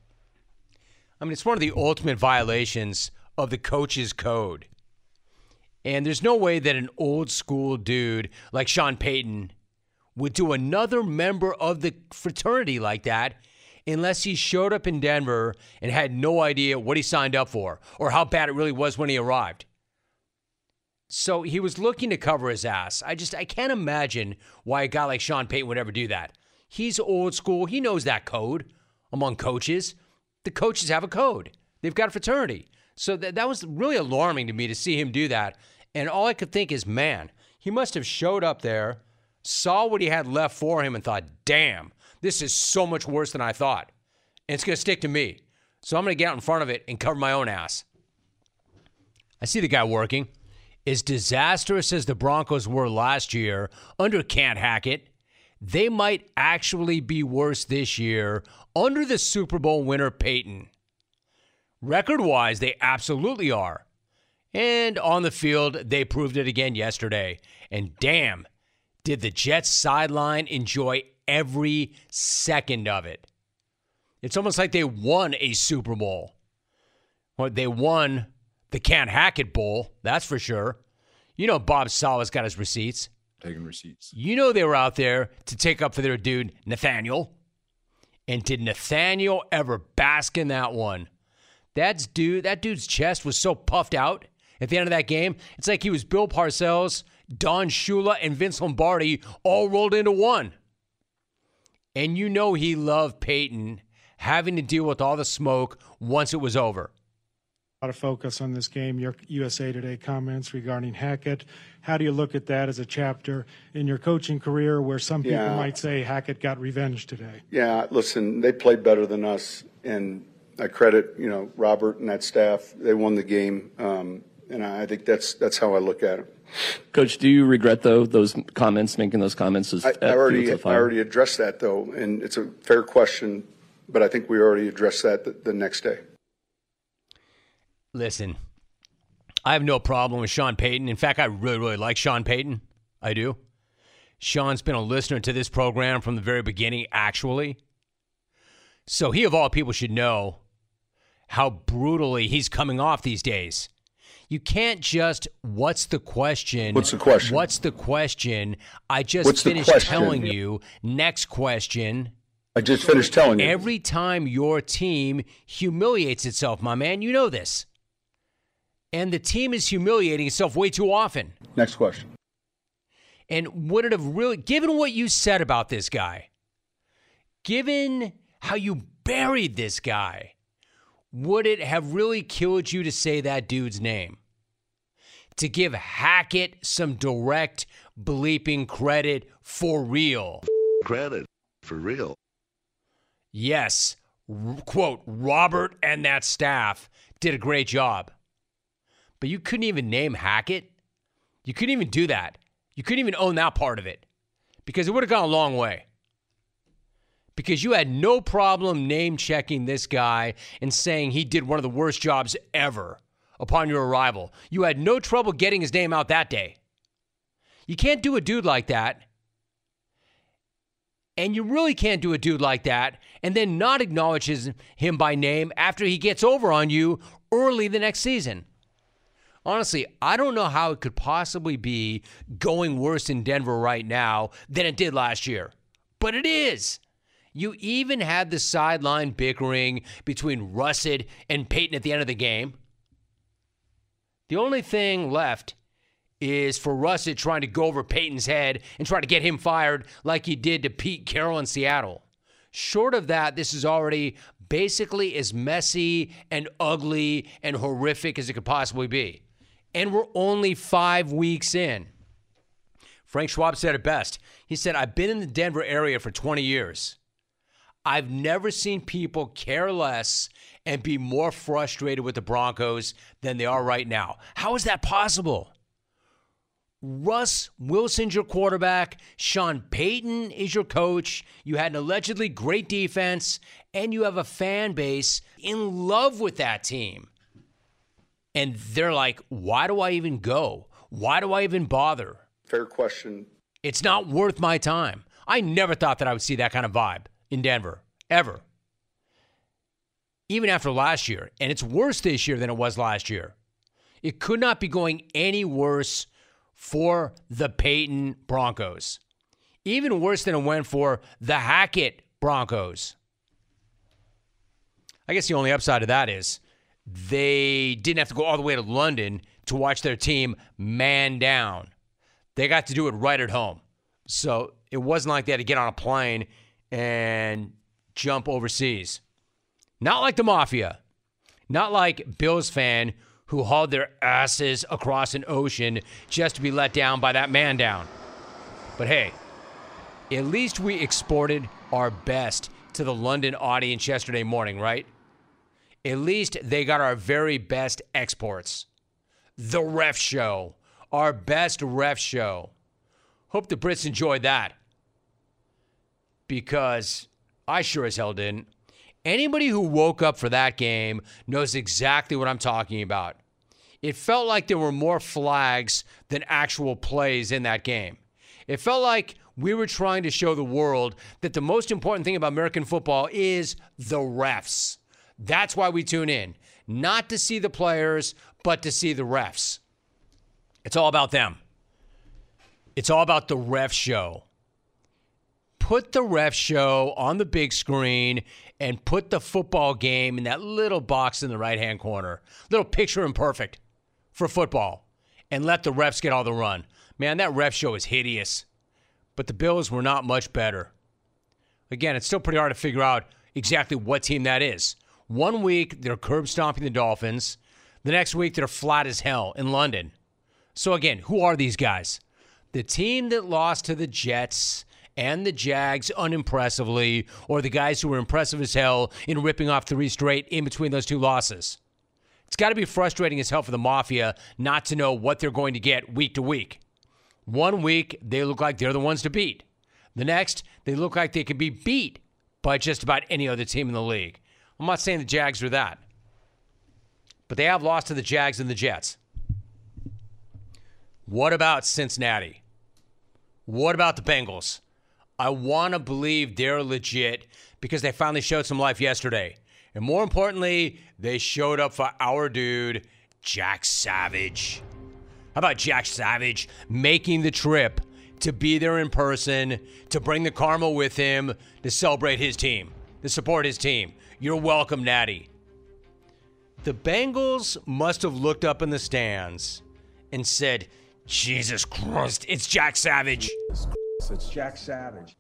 I mean, it's one of the ultimate violations of the coach's code. And there's no way that an old school dude like Sean Payton would do another member of the fraternity like that unless he showed up in Denver and had no idea what he signed up for or how bad it really was when he arrived. So he was looking to cover his ass. I just I can't imagine why a guy like Sean Payton would ever do that. He's old school. He knows that code among coaches. The coaches have a code. They've got a fraternity. So that that was really alarming to me to see him do that. And all I could think is, man, he must have showed up there, saw what he had left for him, and thought, damn, this is so much worse than I thought. And it's going to stick to me. So I'm going to get out in front of it and cover my own ass. I see the guy working. As disastrous as the Broncos were last year under Can't Hackett, they might actually be worse this year under the Super Bowl winner Payton. Record wise, they absolutely are. And on the field, they proved it again yesterday. And damn, did the Jets sideline enjoy every second of it. It's almost like they won a Super Bowl. Or they won the Can't Hack It Bowl, that's for sure. You know Bob Saleh's got his receipts. Taking receipts. You know they were out there to take up for their dude, Nathaniel. And did Nathaniel ever bask in that one? That's dude, that dude's chest was so puffed out at the end of that game. It's like he was Bill Parcells, Don Shula, and Vince Lombardi all rolled into one. And you know he loved Payton having to deal with all the smoke once it was over. A lot of focus on this game, your USA Today comments regarding Hackett. How do you look at that as a chapter in your coaching career where some people Yeah. might say Hackett got revenge today? Yeah, listen, they played better than us, and I credit you know Robert and that staff. They won the game, um, and I think that's that's how I look at it. Coach, do you regret though those comments, making those comments? As, I, I uh, already I already addressed that though, and it's a fair question, but I think we already addressed that the, the next day. Listen, I have no problem with Sean Payton. In fact, I really, really like Sean Payton. I do. Sean's been a listener to this program from the very beginning, actually. So he, of all people, should know how brutally he's coming off these days. You can't just, what's the question? What's the question? What's the question? I just What's finished telling you. Next question. I just finished telling you. Every time your team humiliates itself, my man, you know this. And the team is humiliating itself way too often. Next question. And would it have really, given what you said about this guy, given how you buried this guy, would it have really killed you to say that dude's name? To give Hackett some direct bleeping credit for real. Credit for real. Yes, r- quote, Robert and that staff did a great job. But you couldn't even name Hackett. You couldn't even do that. You couldn't even own that part of it because it would have gone a long way. Because you had no problem name checking this guy and saying he did one of the worst jobs ever upon your arrival. You had no trouble getting his name out that day. You can't do a dude like that and you really can't do a dude like that and then not acknowledge his, him by name after he gets over on you early the next season. Honestly, I don't know how it could possibly be going worse in Denver right now than it did last year. But it is. You even had the sideline bickering between Russet and Payton at the end of the game. The only thing left is for Russet trying to go over Payton's head and try to get him fired like he did to Pete Carroll in Seattle. Short of that, this is already basically as messy and ugly and horrific as it could possibly be. And we're only five weeks in. Frank Schwab said it best. He said, I've been in the Denver area for 20 years. I've never seen people care less and be more frustrated with the Broncos than they are right now. How is that possible? Russ Wilson's your quarterback. Sean Payton is your coach. You had an allegedly great defense, and you have a fan base in love with that team. And they're like, why do I even go? Why do I even bother? Fair question. It's not worth my time. I never thought that I would see that kind of vibe in Denver, ever. Even after last year. And it's worse this year than it was last year. It could not be going any worse for the Payton Broncos. Even worse than it went for the Hackett Broncos. I guess the only upside of that is they didn't have to go all the way to London to watch their team man down. They got to do it right at home. So it wasn't like they had to get on a plane and jump overseas. Not like the Mafia. Not like Bills fan who hauled their asses across an ocean just to be let down by that man down. But hey, at least we exported our best to the London audience yesterday morning, right? At least they got our very best exports. The ref show, our best ref show. Hope the Brits enjoyed that. Because I sure as hell didn't. Anybody who woke up for that game knows exactly what I'm talking about. It felt like there were more flags than actual plays in that game. It felt like we were trying to show the world that the most important thing about American football is the refs. That's why we tune in. Not to see the players, but to see the refs. It's all about them. It's all about the ref show. Put the ref show on the big screen and put the football game in that little box in the right hand corner. Little picture imperfect for football. And let the refs get all the run. Man, that ref show is hideous. But the Bills were not much better. Again, it's still pretty hard to figure out exactly what team that is. One week, they're curb stomping the Dolphins. The next week, they're flat as hell in London. So, again, who are these guys? The team that lost to the Jets and the Jags unimpressively, or the guys who were impressive as hell in ripping off three straight in between those two losses. It's got to be frustrating as hell for the Mafia not to know what they're going to get week to week. One week, they look like they're the ones to beat. The next, they look like they could be beat by just about any other team in the league. I'm not saying the Jags are that, but they have lost to the Jags and the Jets. What about Cincinnati? What about the Bengals? I want to believe they're legit because they finally showed some life yesterday. And more importantly, they showed up for our dude, Jack Savage. How about Jack Savage making the trip to be there in person, to bring the karma with him, to celebrate his team, to support his team? You're welcome, Natty. The Bengals must have looked up in the stands and said, Jesus Christ, it's Jack Savage. It's Jack Savage.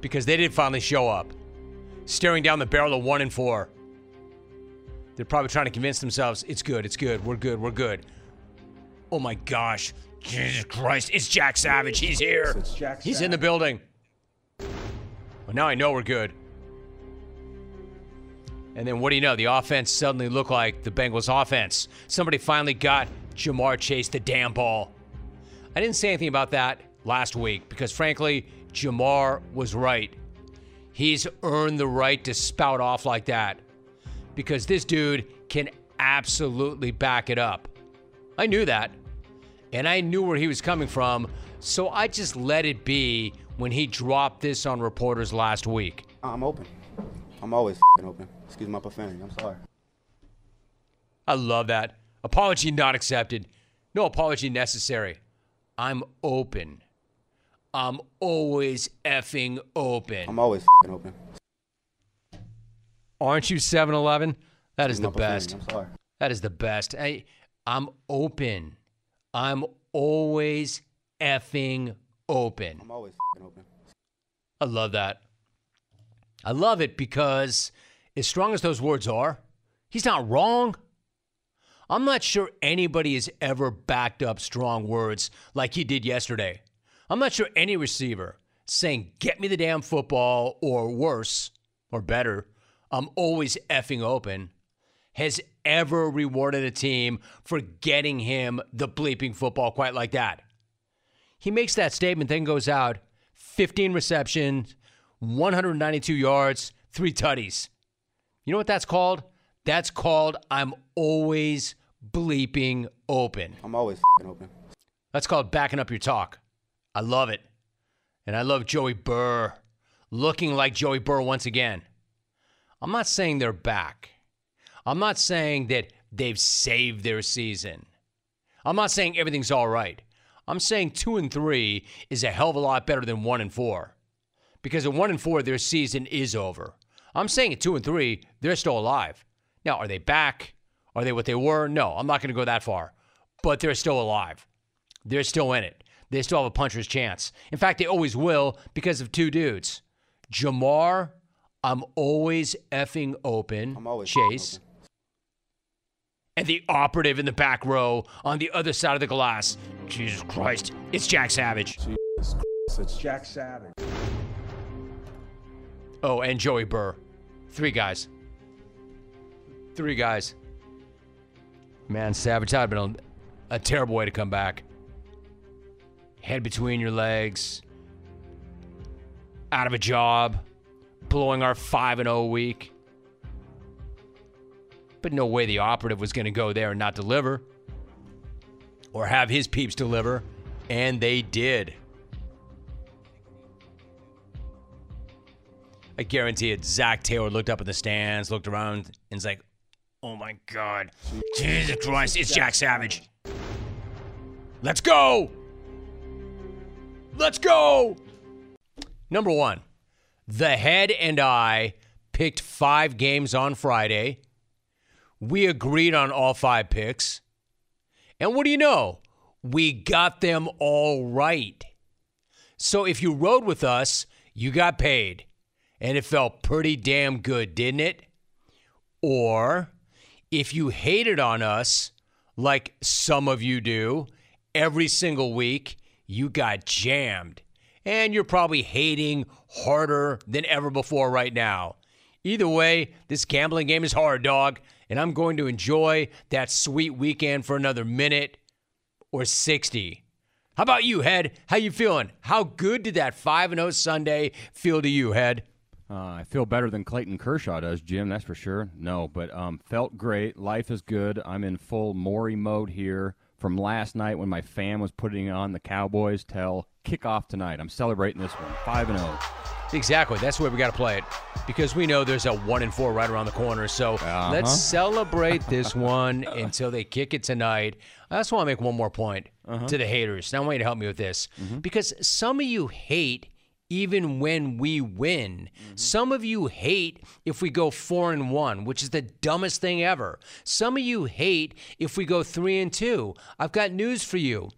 Because they did finally show up, staring down the barrel of one and four. They're probably trying to convince themselves it's good, it's good, we're good, we're good. Oh my gosh, Jesus Christ, it's Jack Savage. He's here. It's Jack He's in the building. Well, now I know we're good. And then what do you know? The offense suddenly looked like the Bengals offense. Somebody finally got Ja'Marr Chase the damn ball. I didn't say anything about that last week because, frankly, Ja'Marr was right. He's earned the right to spout off like that because this dude can absolutely back it up. I knew that, and I knew where he was coming from, so I just let it be when he dropped this on reporters last week. I'm open. I'm always open. Excuse my profanity. I'm sorry. I love that. Apology not accepted. No apology necessary. I'm open. I'm always effing open. I'm always open. Aren't you 7 Eleven? That is Excuse the best. I'm sorry. That is the best. I, I'm open. I'm always effing open. I'm always open. I love that. I love it because, as strong as those words are, he's not wrong. I'm not sure anybody has ever backed up strong words like he did yesterday. I'm not sure any receiver saying, get me the damn football, or worse, or better, I'm always effing open, has ever rewarded a team for getting him the bleeping football quite like that. He makes that statement, then goes out 15 receptions, 192 yards, three tutties. You know what that's called? That's called I'm always bleeping open. I'm always fing open. That's called backing up your talk. I love it. And I love Joey Burr looking like Joey Burr once again. I'm not saying they're back. I'm not saying that they've saved their season. I'm not saying everything's all right. I'm saying 2 and 3 is a hell of a lot better than 1 and 4. Because at 1 and 4 their season is over. I'm saying at 2 and 3 they're still alive. Now, are they back? Are they what they were? No, I'm not going to go that far. But they're still alive. They're still in it. They still have a puncher's chance. In fact, they always will because of two dudes. Ja'Marr, I'm always effing open. I'm always Chase. And the operative in the back row on the other side of the glass. Jesus Christ. It's Jack Savage. Jesus Christ. It's Jack Savage. Oh, and Joey Burr. Three guys. Three guys. Man, Savage, that would have been a, a terrible way to come back. Head between your legs. Out of a job. Blowing our 5 and 0 week. But no way the operative was going to go there and not deliver. Or have his peeps deliver. And they did. I guarantee it. Zac Taylor looked up in the stands, looked around, and's like, "Oh my God, Jesus Christ, it's Jack Savage. Let's go, let's go." Number one, the head and I picked five games on Friday. We agreed on all five picks, and what do you know? We got them all right. So if you rode with us, you got paid and it felt pretty damn good, didn't it? Or If you hated on us, like some of you do, every single week, you got jammed. And you're probably hating harder than ever before right now. Either way, this gambling game is hard, dog, and I'm going to enjoy that sweet weekend for another minute or 60. How about you, Head? How you feeling? How good did that 5 0 Sunday feel to you, Head? Uh, I feel better than Clayton Kershaw does, Jim. That's for sure. No, but um, felt great. Life is good. I'm in full Maury mode here from last night when my fam was putting on the Cowboys till kickoff tonight. I'm celebrating this one, five and zero. Exactly. That's the way we got to play it because we know there's a one and four right around the corner. So Uh-huh. let's celebrate this one until they kick it tonight. I just want to make one more point Uh-huh. to the haters. Now I want you to help me with this Mm-hmm. because some of you hate even when we win. Mm-hmm. Some of you hate if we go 4 and 1, which is the dumbest thing ever. Some of you hate if we go 3 and 2. I've got news for you.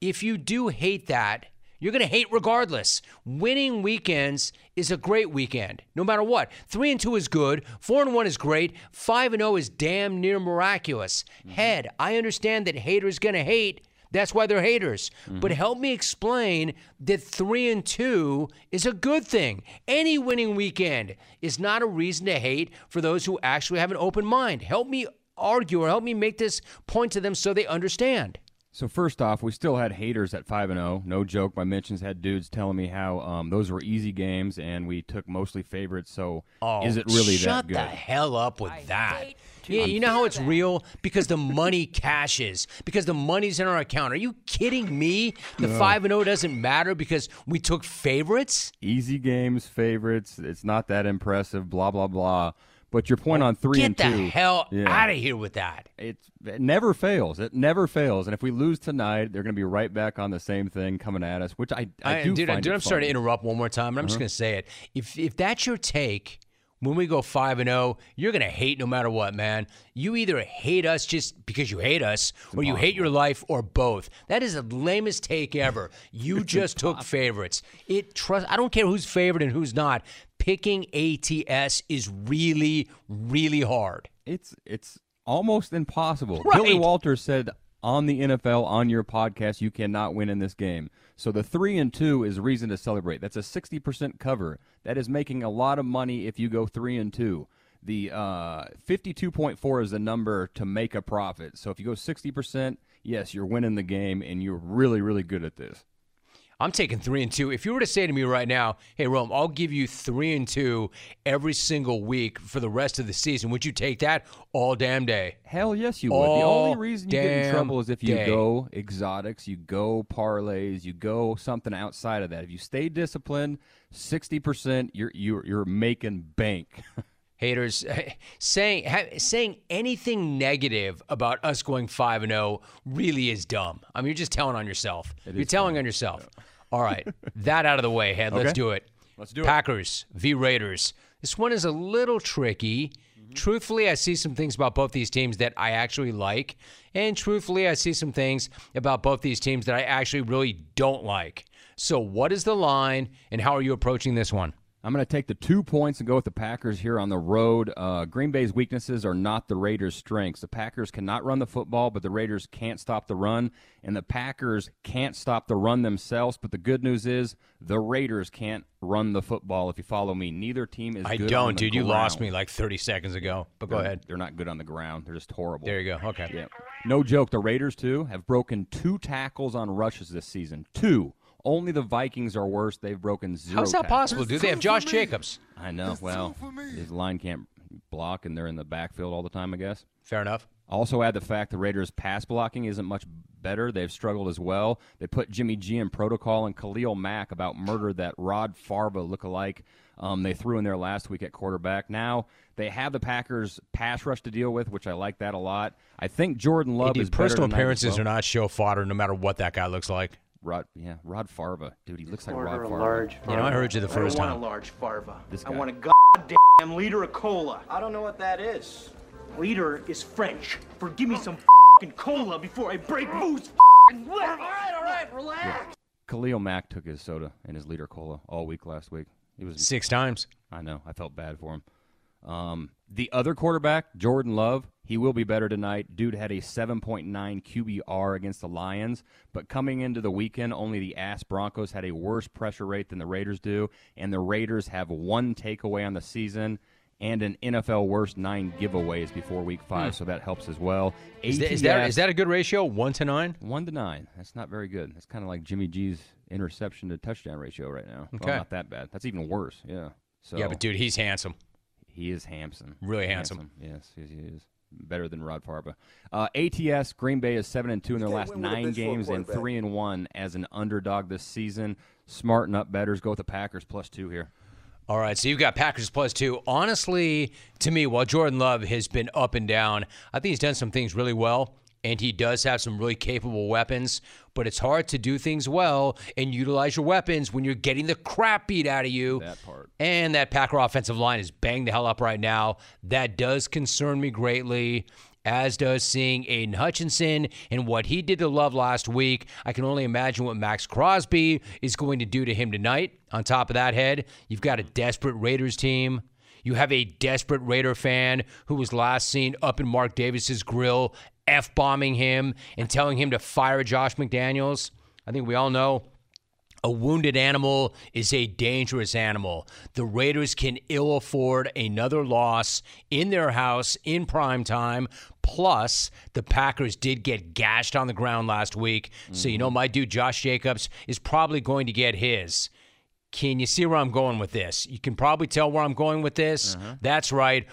If you do hate that, you're going to hate regardless. Winning weekends is a great weekend, no matter what. 3 and 2 is good, 4 and 1 is great, 5 and 0 is damn near miraculous. Head, I understand that haters going to hate. That's why they're haters. But help me explain that 3 and 2 is a good thing. Any winning weekend is not a reason to hate for those who actually have an open mind. Help me argue or help me make this point to them so they understand. So first off, we still had haters at five and zero. No joke. My mentions had dudes telling me how um, those were easy games and we took mostly favorites. So Oh, is it really shut that good? the hell up with that. Yeah, you know how it's real because the money cashes because the money's in our account. Are you kidding me? The No. five and zero doesn't matter because we took favorites. Easy games, favorites. It's not that impressive. Blah blah blah. But your point on three Get and the two. hell Yeah. out of here with that. It's it never fails. It never fails. And if we lose tonight, they're going to be right back on the same thing coming at us. Which I I, do dude, find dude, it I'm sorry to funny. interrupt one more time, but I'm just Uh-huh. going to say it. If if that's your take, when we go five and zero, you're going to hate no matter what, man. You either hate us just because you hate us, or you hate your life, or both. That is the lamest take ever. You just took favorites. It trust. I don't care who's favored and who's not. Picking ATS is really, really hard. It's it's almost impossible. Right. Billy Walters said on the NFL on your podcast, you cannot win in this game. So the three and two is reason to celebrate. That's a sixty percent cover. That is making a lot of money if you go three and two. The uh, fifty-two point four is the number to make a profit. So if you go sixty percent, yes, you're winning the game, and you're really really good at this. I'm taking three and two. If you were to say to me right now, "Hey, Rome, I'll give you three and two every single week for the rest of the season," would you take that all damn day? Hell yes, you would. the only reason you get in trouble is if you day. go exotics, you go parlays, you go something outside of that. If you stay disciplined, sixty percent, you're you're you're making bank. haters saying saying anything negative about us going 5 and 0 really is dumb. I mean, you're just telling on yourself. you're telling on yourself. All right. that out of the way, head. Let's Okay. do it. Let's do it. Packers v Raiders. This one is a little tricky. Mm-hmm. Truthfully, I see some things about both these teams that I actually like, and truthfully, I see some things about both these teams that I actually really don't like. So, what is the line, and how are you approaching this one? I'm going to take the two points and go with the Packers here on the road. Uh, Green Bay's weaknesses are not the Raiders' strengths. The Packers cannot run the football, but the Raiders can't stop the run, and the Packers can't stop the run themselves. But the good news is the Raiders can't run the football. If you follow me, neither team is. I good don't, on the dude. You lost me like 30 seconds ago, but go They're- ahead. They're not good on the ground. They're just horrible. There you go. Okay. Yeah. No joke. The Raiders too have broken two tackles on rushes this season. Two. Only the Vikings are worse. They've broken zero. How's that tackles. possible, dude? They have Josh Jacobs. I know. Well, his line can't block, and they're in the backfield all the time. I guess. Fair enough. Also, add the fact the Raiders' pass blocking isn't much better. They've struggled as well. They put Jimmy G in protocol, and Khalil Mack about murdered that Rod Farva lookalike um, they threw in there last week at quarterback. Now they have the Packers' pass rush to deal with, which I like that a lot. I think Jordan Love Hey, dude, is personal tonight as appearances well. are not show fodder, no matter what that guy looks like. Rod, yeah, Rod Farva, dude, he looks like Rod a Farva. large You know, I heard you the I first don't time. want a large farva. This I want a goddamn liter of cola. I don't know what that is. Liter is French for give me some fing cola before I break loose. All right, all right, relax. Khalil Mack took his soda and his liter cola all week last week. He was Six times. I know. I felt bad for him. Um, the other quarterback, Jordan Love, He will be better tonight. Dude had a 7.9 QBR against the Lions, but coming into the weekend, only the ass Broncos had a worse pressure rate than the Raiders do, and the Raiders have one takeaway on the season and an NFL worst nine giveaways before Week Five, Hmm. so that helps as well. Is that, is that that a good ratio? One to nine? one to nine? That's not very good. That's kind of like Jimmy G's interception to touchdown ratio right now. Okay. Well, not that bad. That's even worse. Yeah. So yeah, but dude, he's handsome. he is handsome. Really handsome. Yes, yes, he is. Better than Rod Farva. Uh, ATS Green Bay is seven and two in their last win with a nine bitch for a games and three and one as an underdog this season. Smarten up, betters. Go with the Packers plus two here. All right, so you've got Packers plus two. Honestly, to me, while Jordan Love has been up and down, I think he's done some things really well, and he does have some really capable weapons. But it's hard to do things well and utilize your weapons when you're getting the crap beat out of you. That part. And that Packer offensive line is banged the hell up right now. That does concern me greatly. As does seeing Aidan Hutchinson and what he did to Love last week. I can only imagine what Maxx Crosby is going to do to him tonight. On top of that head, you've got a desperate Raiders team. You have a desperate Raider fan who was last seen up in Mark Davis's grill, f bombing him and telling him to fire Josh McDaniels. I think we all know a wounded animal is a dangerous animal. The Raiders can ill afford another loss in their house in prime time. Plus, the Packers did get gashed on the ground last week. So, you know, my dude Josh Jacobs is probably going to get his. Can you see where I'm going with this? You can probably tell where I'm going with this. That's right.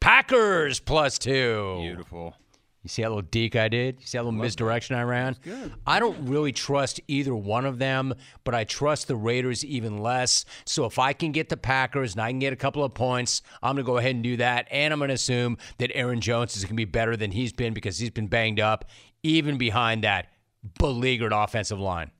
Packers plus two. Beautiful. You see that little deke I did? You see that little misdirection I ran? Good. I don't really trust either one of them, but I trust the Raiders even less. So if I can get the Packers and I can get a couple of points, I'm going to go ahead and do that. And I'm going to assume that Aaron Jones is going to be better than he's been because he's been banged up, even behind that beleaguered offensive line.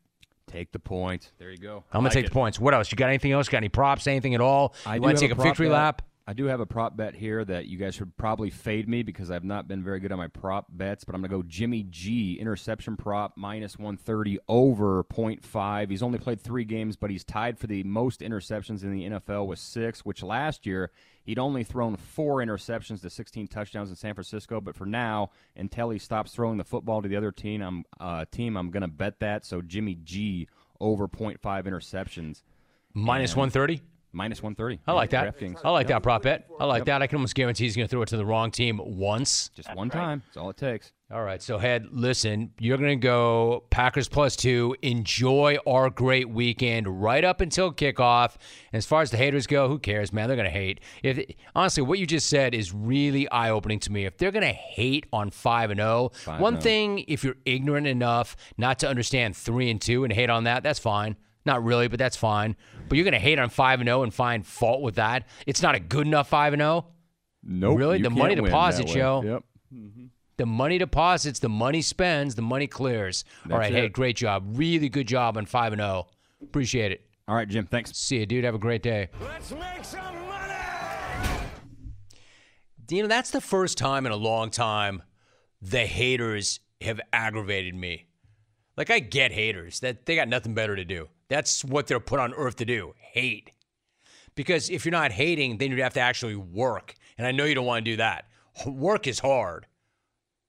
Take the points. There you go. I'm going Like to take it. the points. What else? You got anything else? Got any props? Anything at all? I you do want to take a, victory bet. lap? I do have a prop bet here that you guys should probably fade me because I've not been very good on my prop bets, but I'm going to go Jimmy G, interception prop, minus 130 over 0.5. He's only played three games, but he's tied for the most interceptions in the NFL with six, which last year he'd only thrown four interceptions to 16 touchdowns in San Francisco. But for now, until he stops throwing the football to the other team, I'm, uh, team, I'm going to bet that. So Jimmy G over 0.5 interceptions. Minus 130? Minus 130. I like that. DraftKings. I like that prop bet. I like Yep. that. I can almost guarantee he's going to throw it to the wrong team once. Just one time. That's all it takes. All right. So, Head, listen, you're going to go Packers plus two. Enjoy our great weekend right up until kickoff. And as far as the haters go, who cares, man? They're going to hate. If Honestly, what you just said is really eye opening to me. If they're going to hate on 5 and 0, one oh. thing, if you're ignorant enough not to understand 3 and 2 and hate on that, that's fine. Not really, but that's fine. But you're going to hate on 5 and 0 and find fault with that. It's not a good enough 5 and 0. Nope. Really? The money win deposit that way. show. Yep. Mm-hmm. The money deposits, the money spends, the money clears. All That's right, hey, great job. Really good job on 5 and 0. Appreciate it. All right, Jim, thanks. See you, dude. Have a great day. Let's make some money. You know, that's the first time in a long time the haters have aggravated me. Like I get haters. That they got nothing better to do. That's what they're put on earth to do. Hate. Because if you're not hating, then you'd have to actually work. And I know you don't want to do that. Work is hard.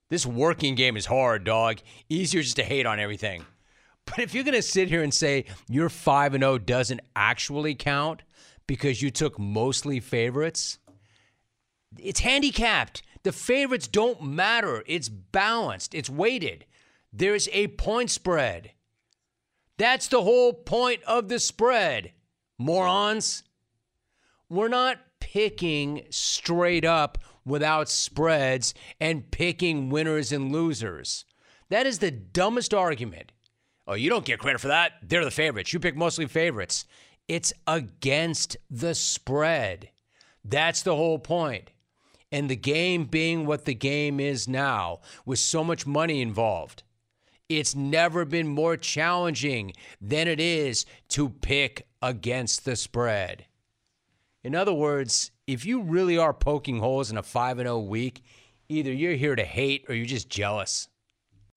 This working game is hard, dog. Easier just to hate on everything. But if you're going to sit here and say your 5 and 0 doesn't actually count because you took mostly favorites, it's handicapped. The favorites don't matter. It's balanced, it's weighted. There's a point spread. That's the whole point of the spread, morons. We're not picking straight up without spreads and picking winners and losers. That is the dumbest argument. Oh, you don't get credit for that. They're the favorites. You pick mostly favorites. It's against the spread. That's the whole point. And the game being what the game is now, with so much money involved, it's never been more challenging than it is to pick against the spread. In other words, if you really are poking holes in a 5 0 week, either you're here to hate or you're just jealous.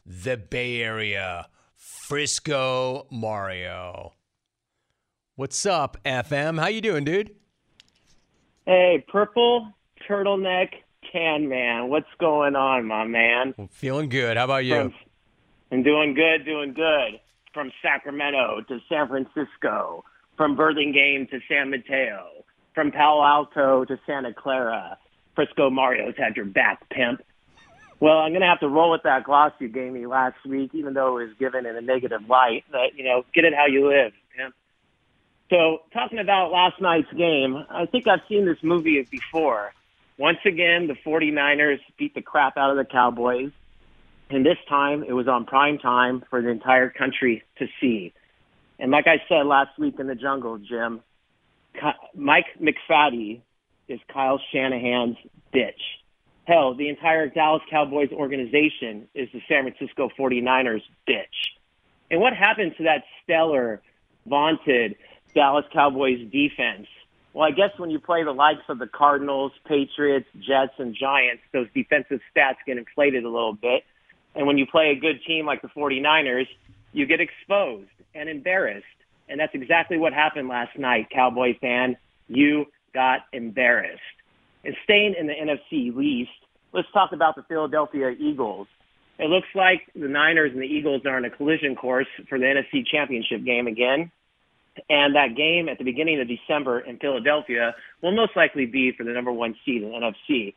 The Bay Area, Frisco, Mario. What's up, FM? How you doing, dude? Hey, purple turtleneck Can Man. What's going on, my man? Feeling good. How about you? From, I'm doing good, doing good. From Sacramento to San Francisco, from Burlingame to San Mateo, from Palo Alto to Santa Clara. Frisco Mario's had your back, pimp. Well, I'm going to have to roll with that gloss you gave me last week, even though it was given in a negative light. But, you know, get it how you live, pimp. So, talking about last night's game, I think I've seen this movie before. Once again, the 49ers beat the crap out of the Cowboys. And this time, it was on prime time for the entire country to see. And like I said last week in the jungle, Jim, Mike McFaddy is Kyle Shanahan's bitch. Hell, the entire Dallas Cowboys organization is the San Francisco 49ers bitch. And what happened to that stellar, vaunted Dallas Cowboys defense? Well, I guess when you play the likes of the Cardinals, Patriots, Jets, and Giants, those defensive stats get inflated a little bit. And when you play a good team like the 49ers, you get exposed and embarrassed. And that's exactly what happened last night, Cowboy fan. You got embarrassed. And staying in the NFC least, let's talk about the Philadelphia Eagles. It looks like the Niners and the Eagles are on a collision course for the NFC Championship game again. And that game at the beginning of December in Philadelphia will most likely be for the number one seed in the NFC.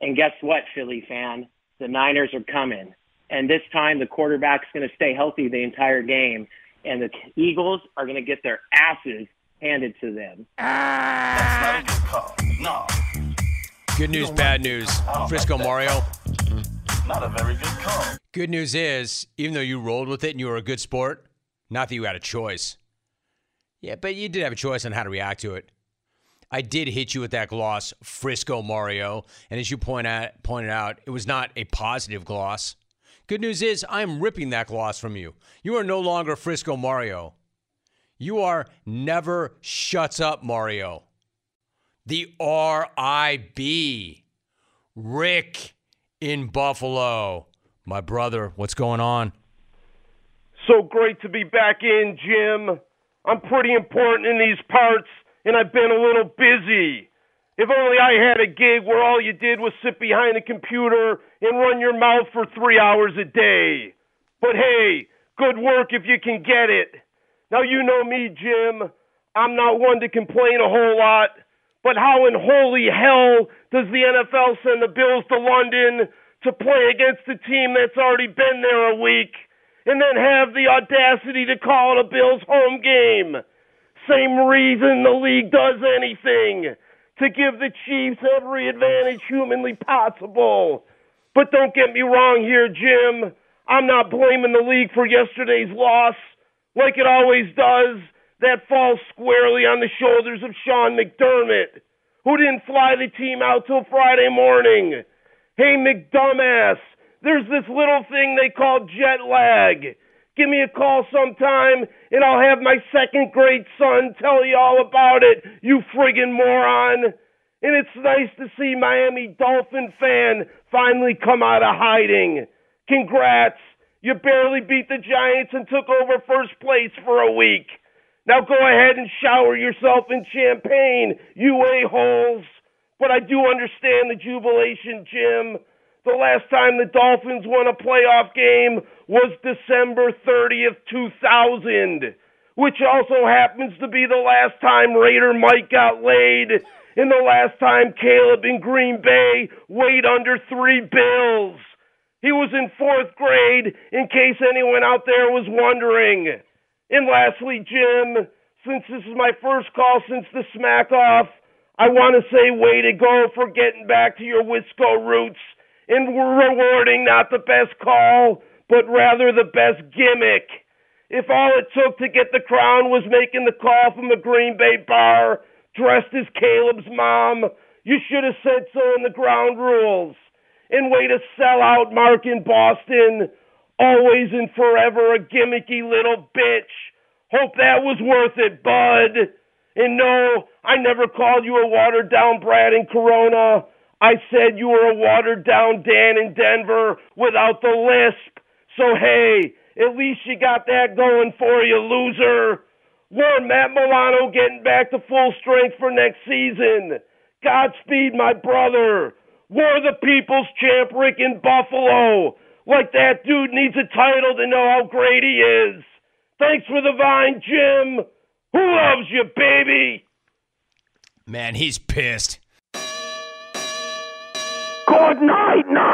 And guess what, Philly fan? The Niners are coming. And this time the quarterback's going to stay healthy the entire game. And the Eagles are going to get their asses handed to them. That's not a good call. No. Good news, bad news. Frisco Mario. Not a very good call. Good news is, even though you rolled with it and you were a good sport, not that you had a choice. Yeah, but you did have a choice on how to react to it. I did hit you with that gloss, Frisco Mario, and as you point out, pointed out, it was not a positive gloss. Good news is, I'm ripping that gloss from you. You are no longer Frisco Mario. You are never shuts up Mario. The RIB. Rick in Buffalo. My brother, what's going on? So great to be back in, Jim. I'm pretty important in these parts, and I've been a little busy. If only I had a gig where all you did was sit behind a computer and run your mouth for three hours a day. But hey, good work if you can get it. Now, you know me, Jim. I'm not one to complain a whole lot, but how in holy hell does the NFL send the Bills to London to play against a team that's already been there a week and then have the audacity to call it a Bills home game? Same reason the league does anything to give the Chiefs every advantage humanly possible. But don't get me wrong here, Jim. I'm not blaming the league for yesterday's loss like it always does, that falls squarely on the shoulders of Sean McDermott, who didn't fly the team out till Friday morning. Hey, McDumbass, there's this little thing they call jet lag. Give me a call sometime, and I'll have my second grade son tell you all about it, you friggin' moron. And it's nice to see Miami Dolphin fan finally come out of hiding. Congrats. You barely beat the Giants and took over first place for a week. Now go ahead and shower yourself in champagne, you a-holes. But I do understand the jubilation, Jim. The last time the Dolphins won a playoff game was December 30th, 2000, which also happens to be the last time Raider Mike got laid and the last time Caleb in Green Bay weighed under three bills. He was in fourth grade, in case anyone out there was wondering. And lastly, Jim, since this is my first call since the smack off, I want to say way to go for getting back to your Wisco roots and rewarding not the best call, but rather the best gimmick. If all it took to get the crown was making the call from the Green Bay bar, dressed as Caleb's mom, you should have said so in the ground rules and way to sell out Mark in Boston. Always and forever a gimmicky little bitch. Hope that was worth it, bud. And no, I never called you a watered down Brad in Corona. I said you were a watered down Dan in Denver without the lisp. So hey, at least you got that going for you, loser. Warn Matt Milano getting back to full strength for next season. Godspeed, my brother. War the People's Champ Rick in Buffalo. Like that dude needs a title to know how great he is. Thanks for the vine, Jim. Who loves you, baby? Man, he's pissed. Good night, night.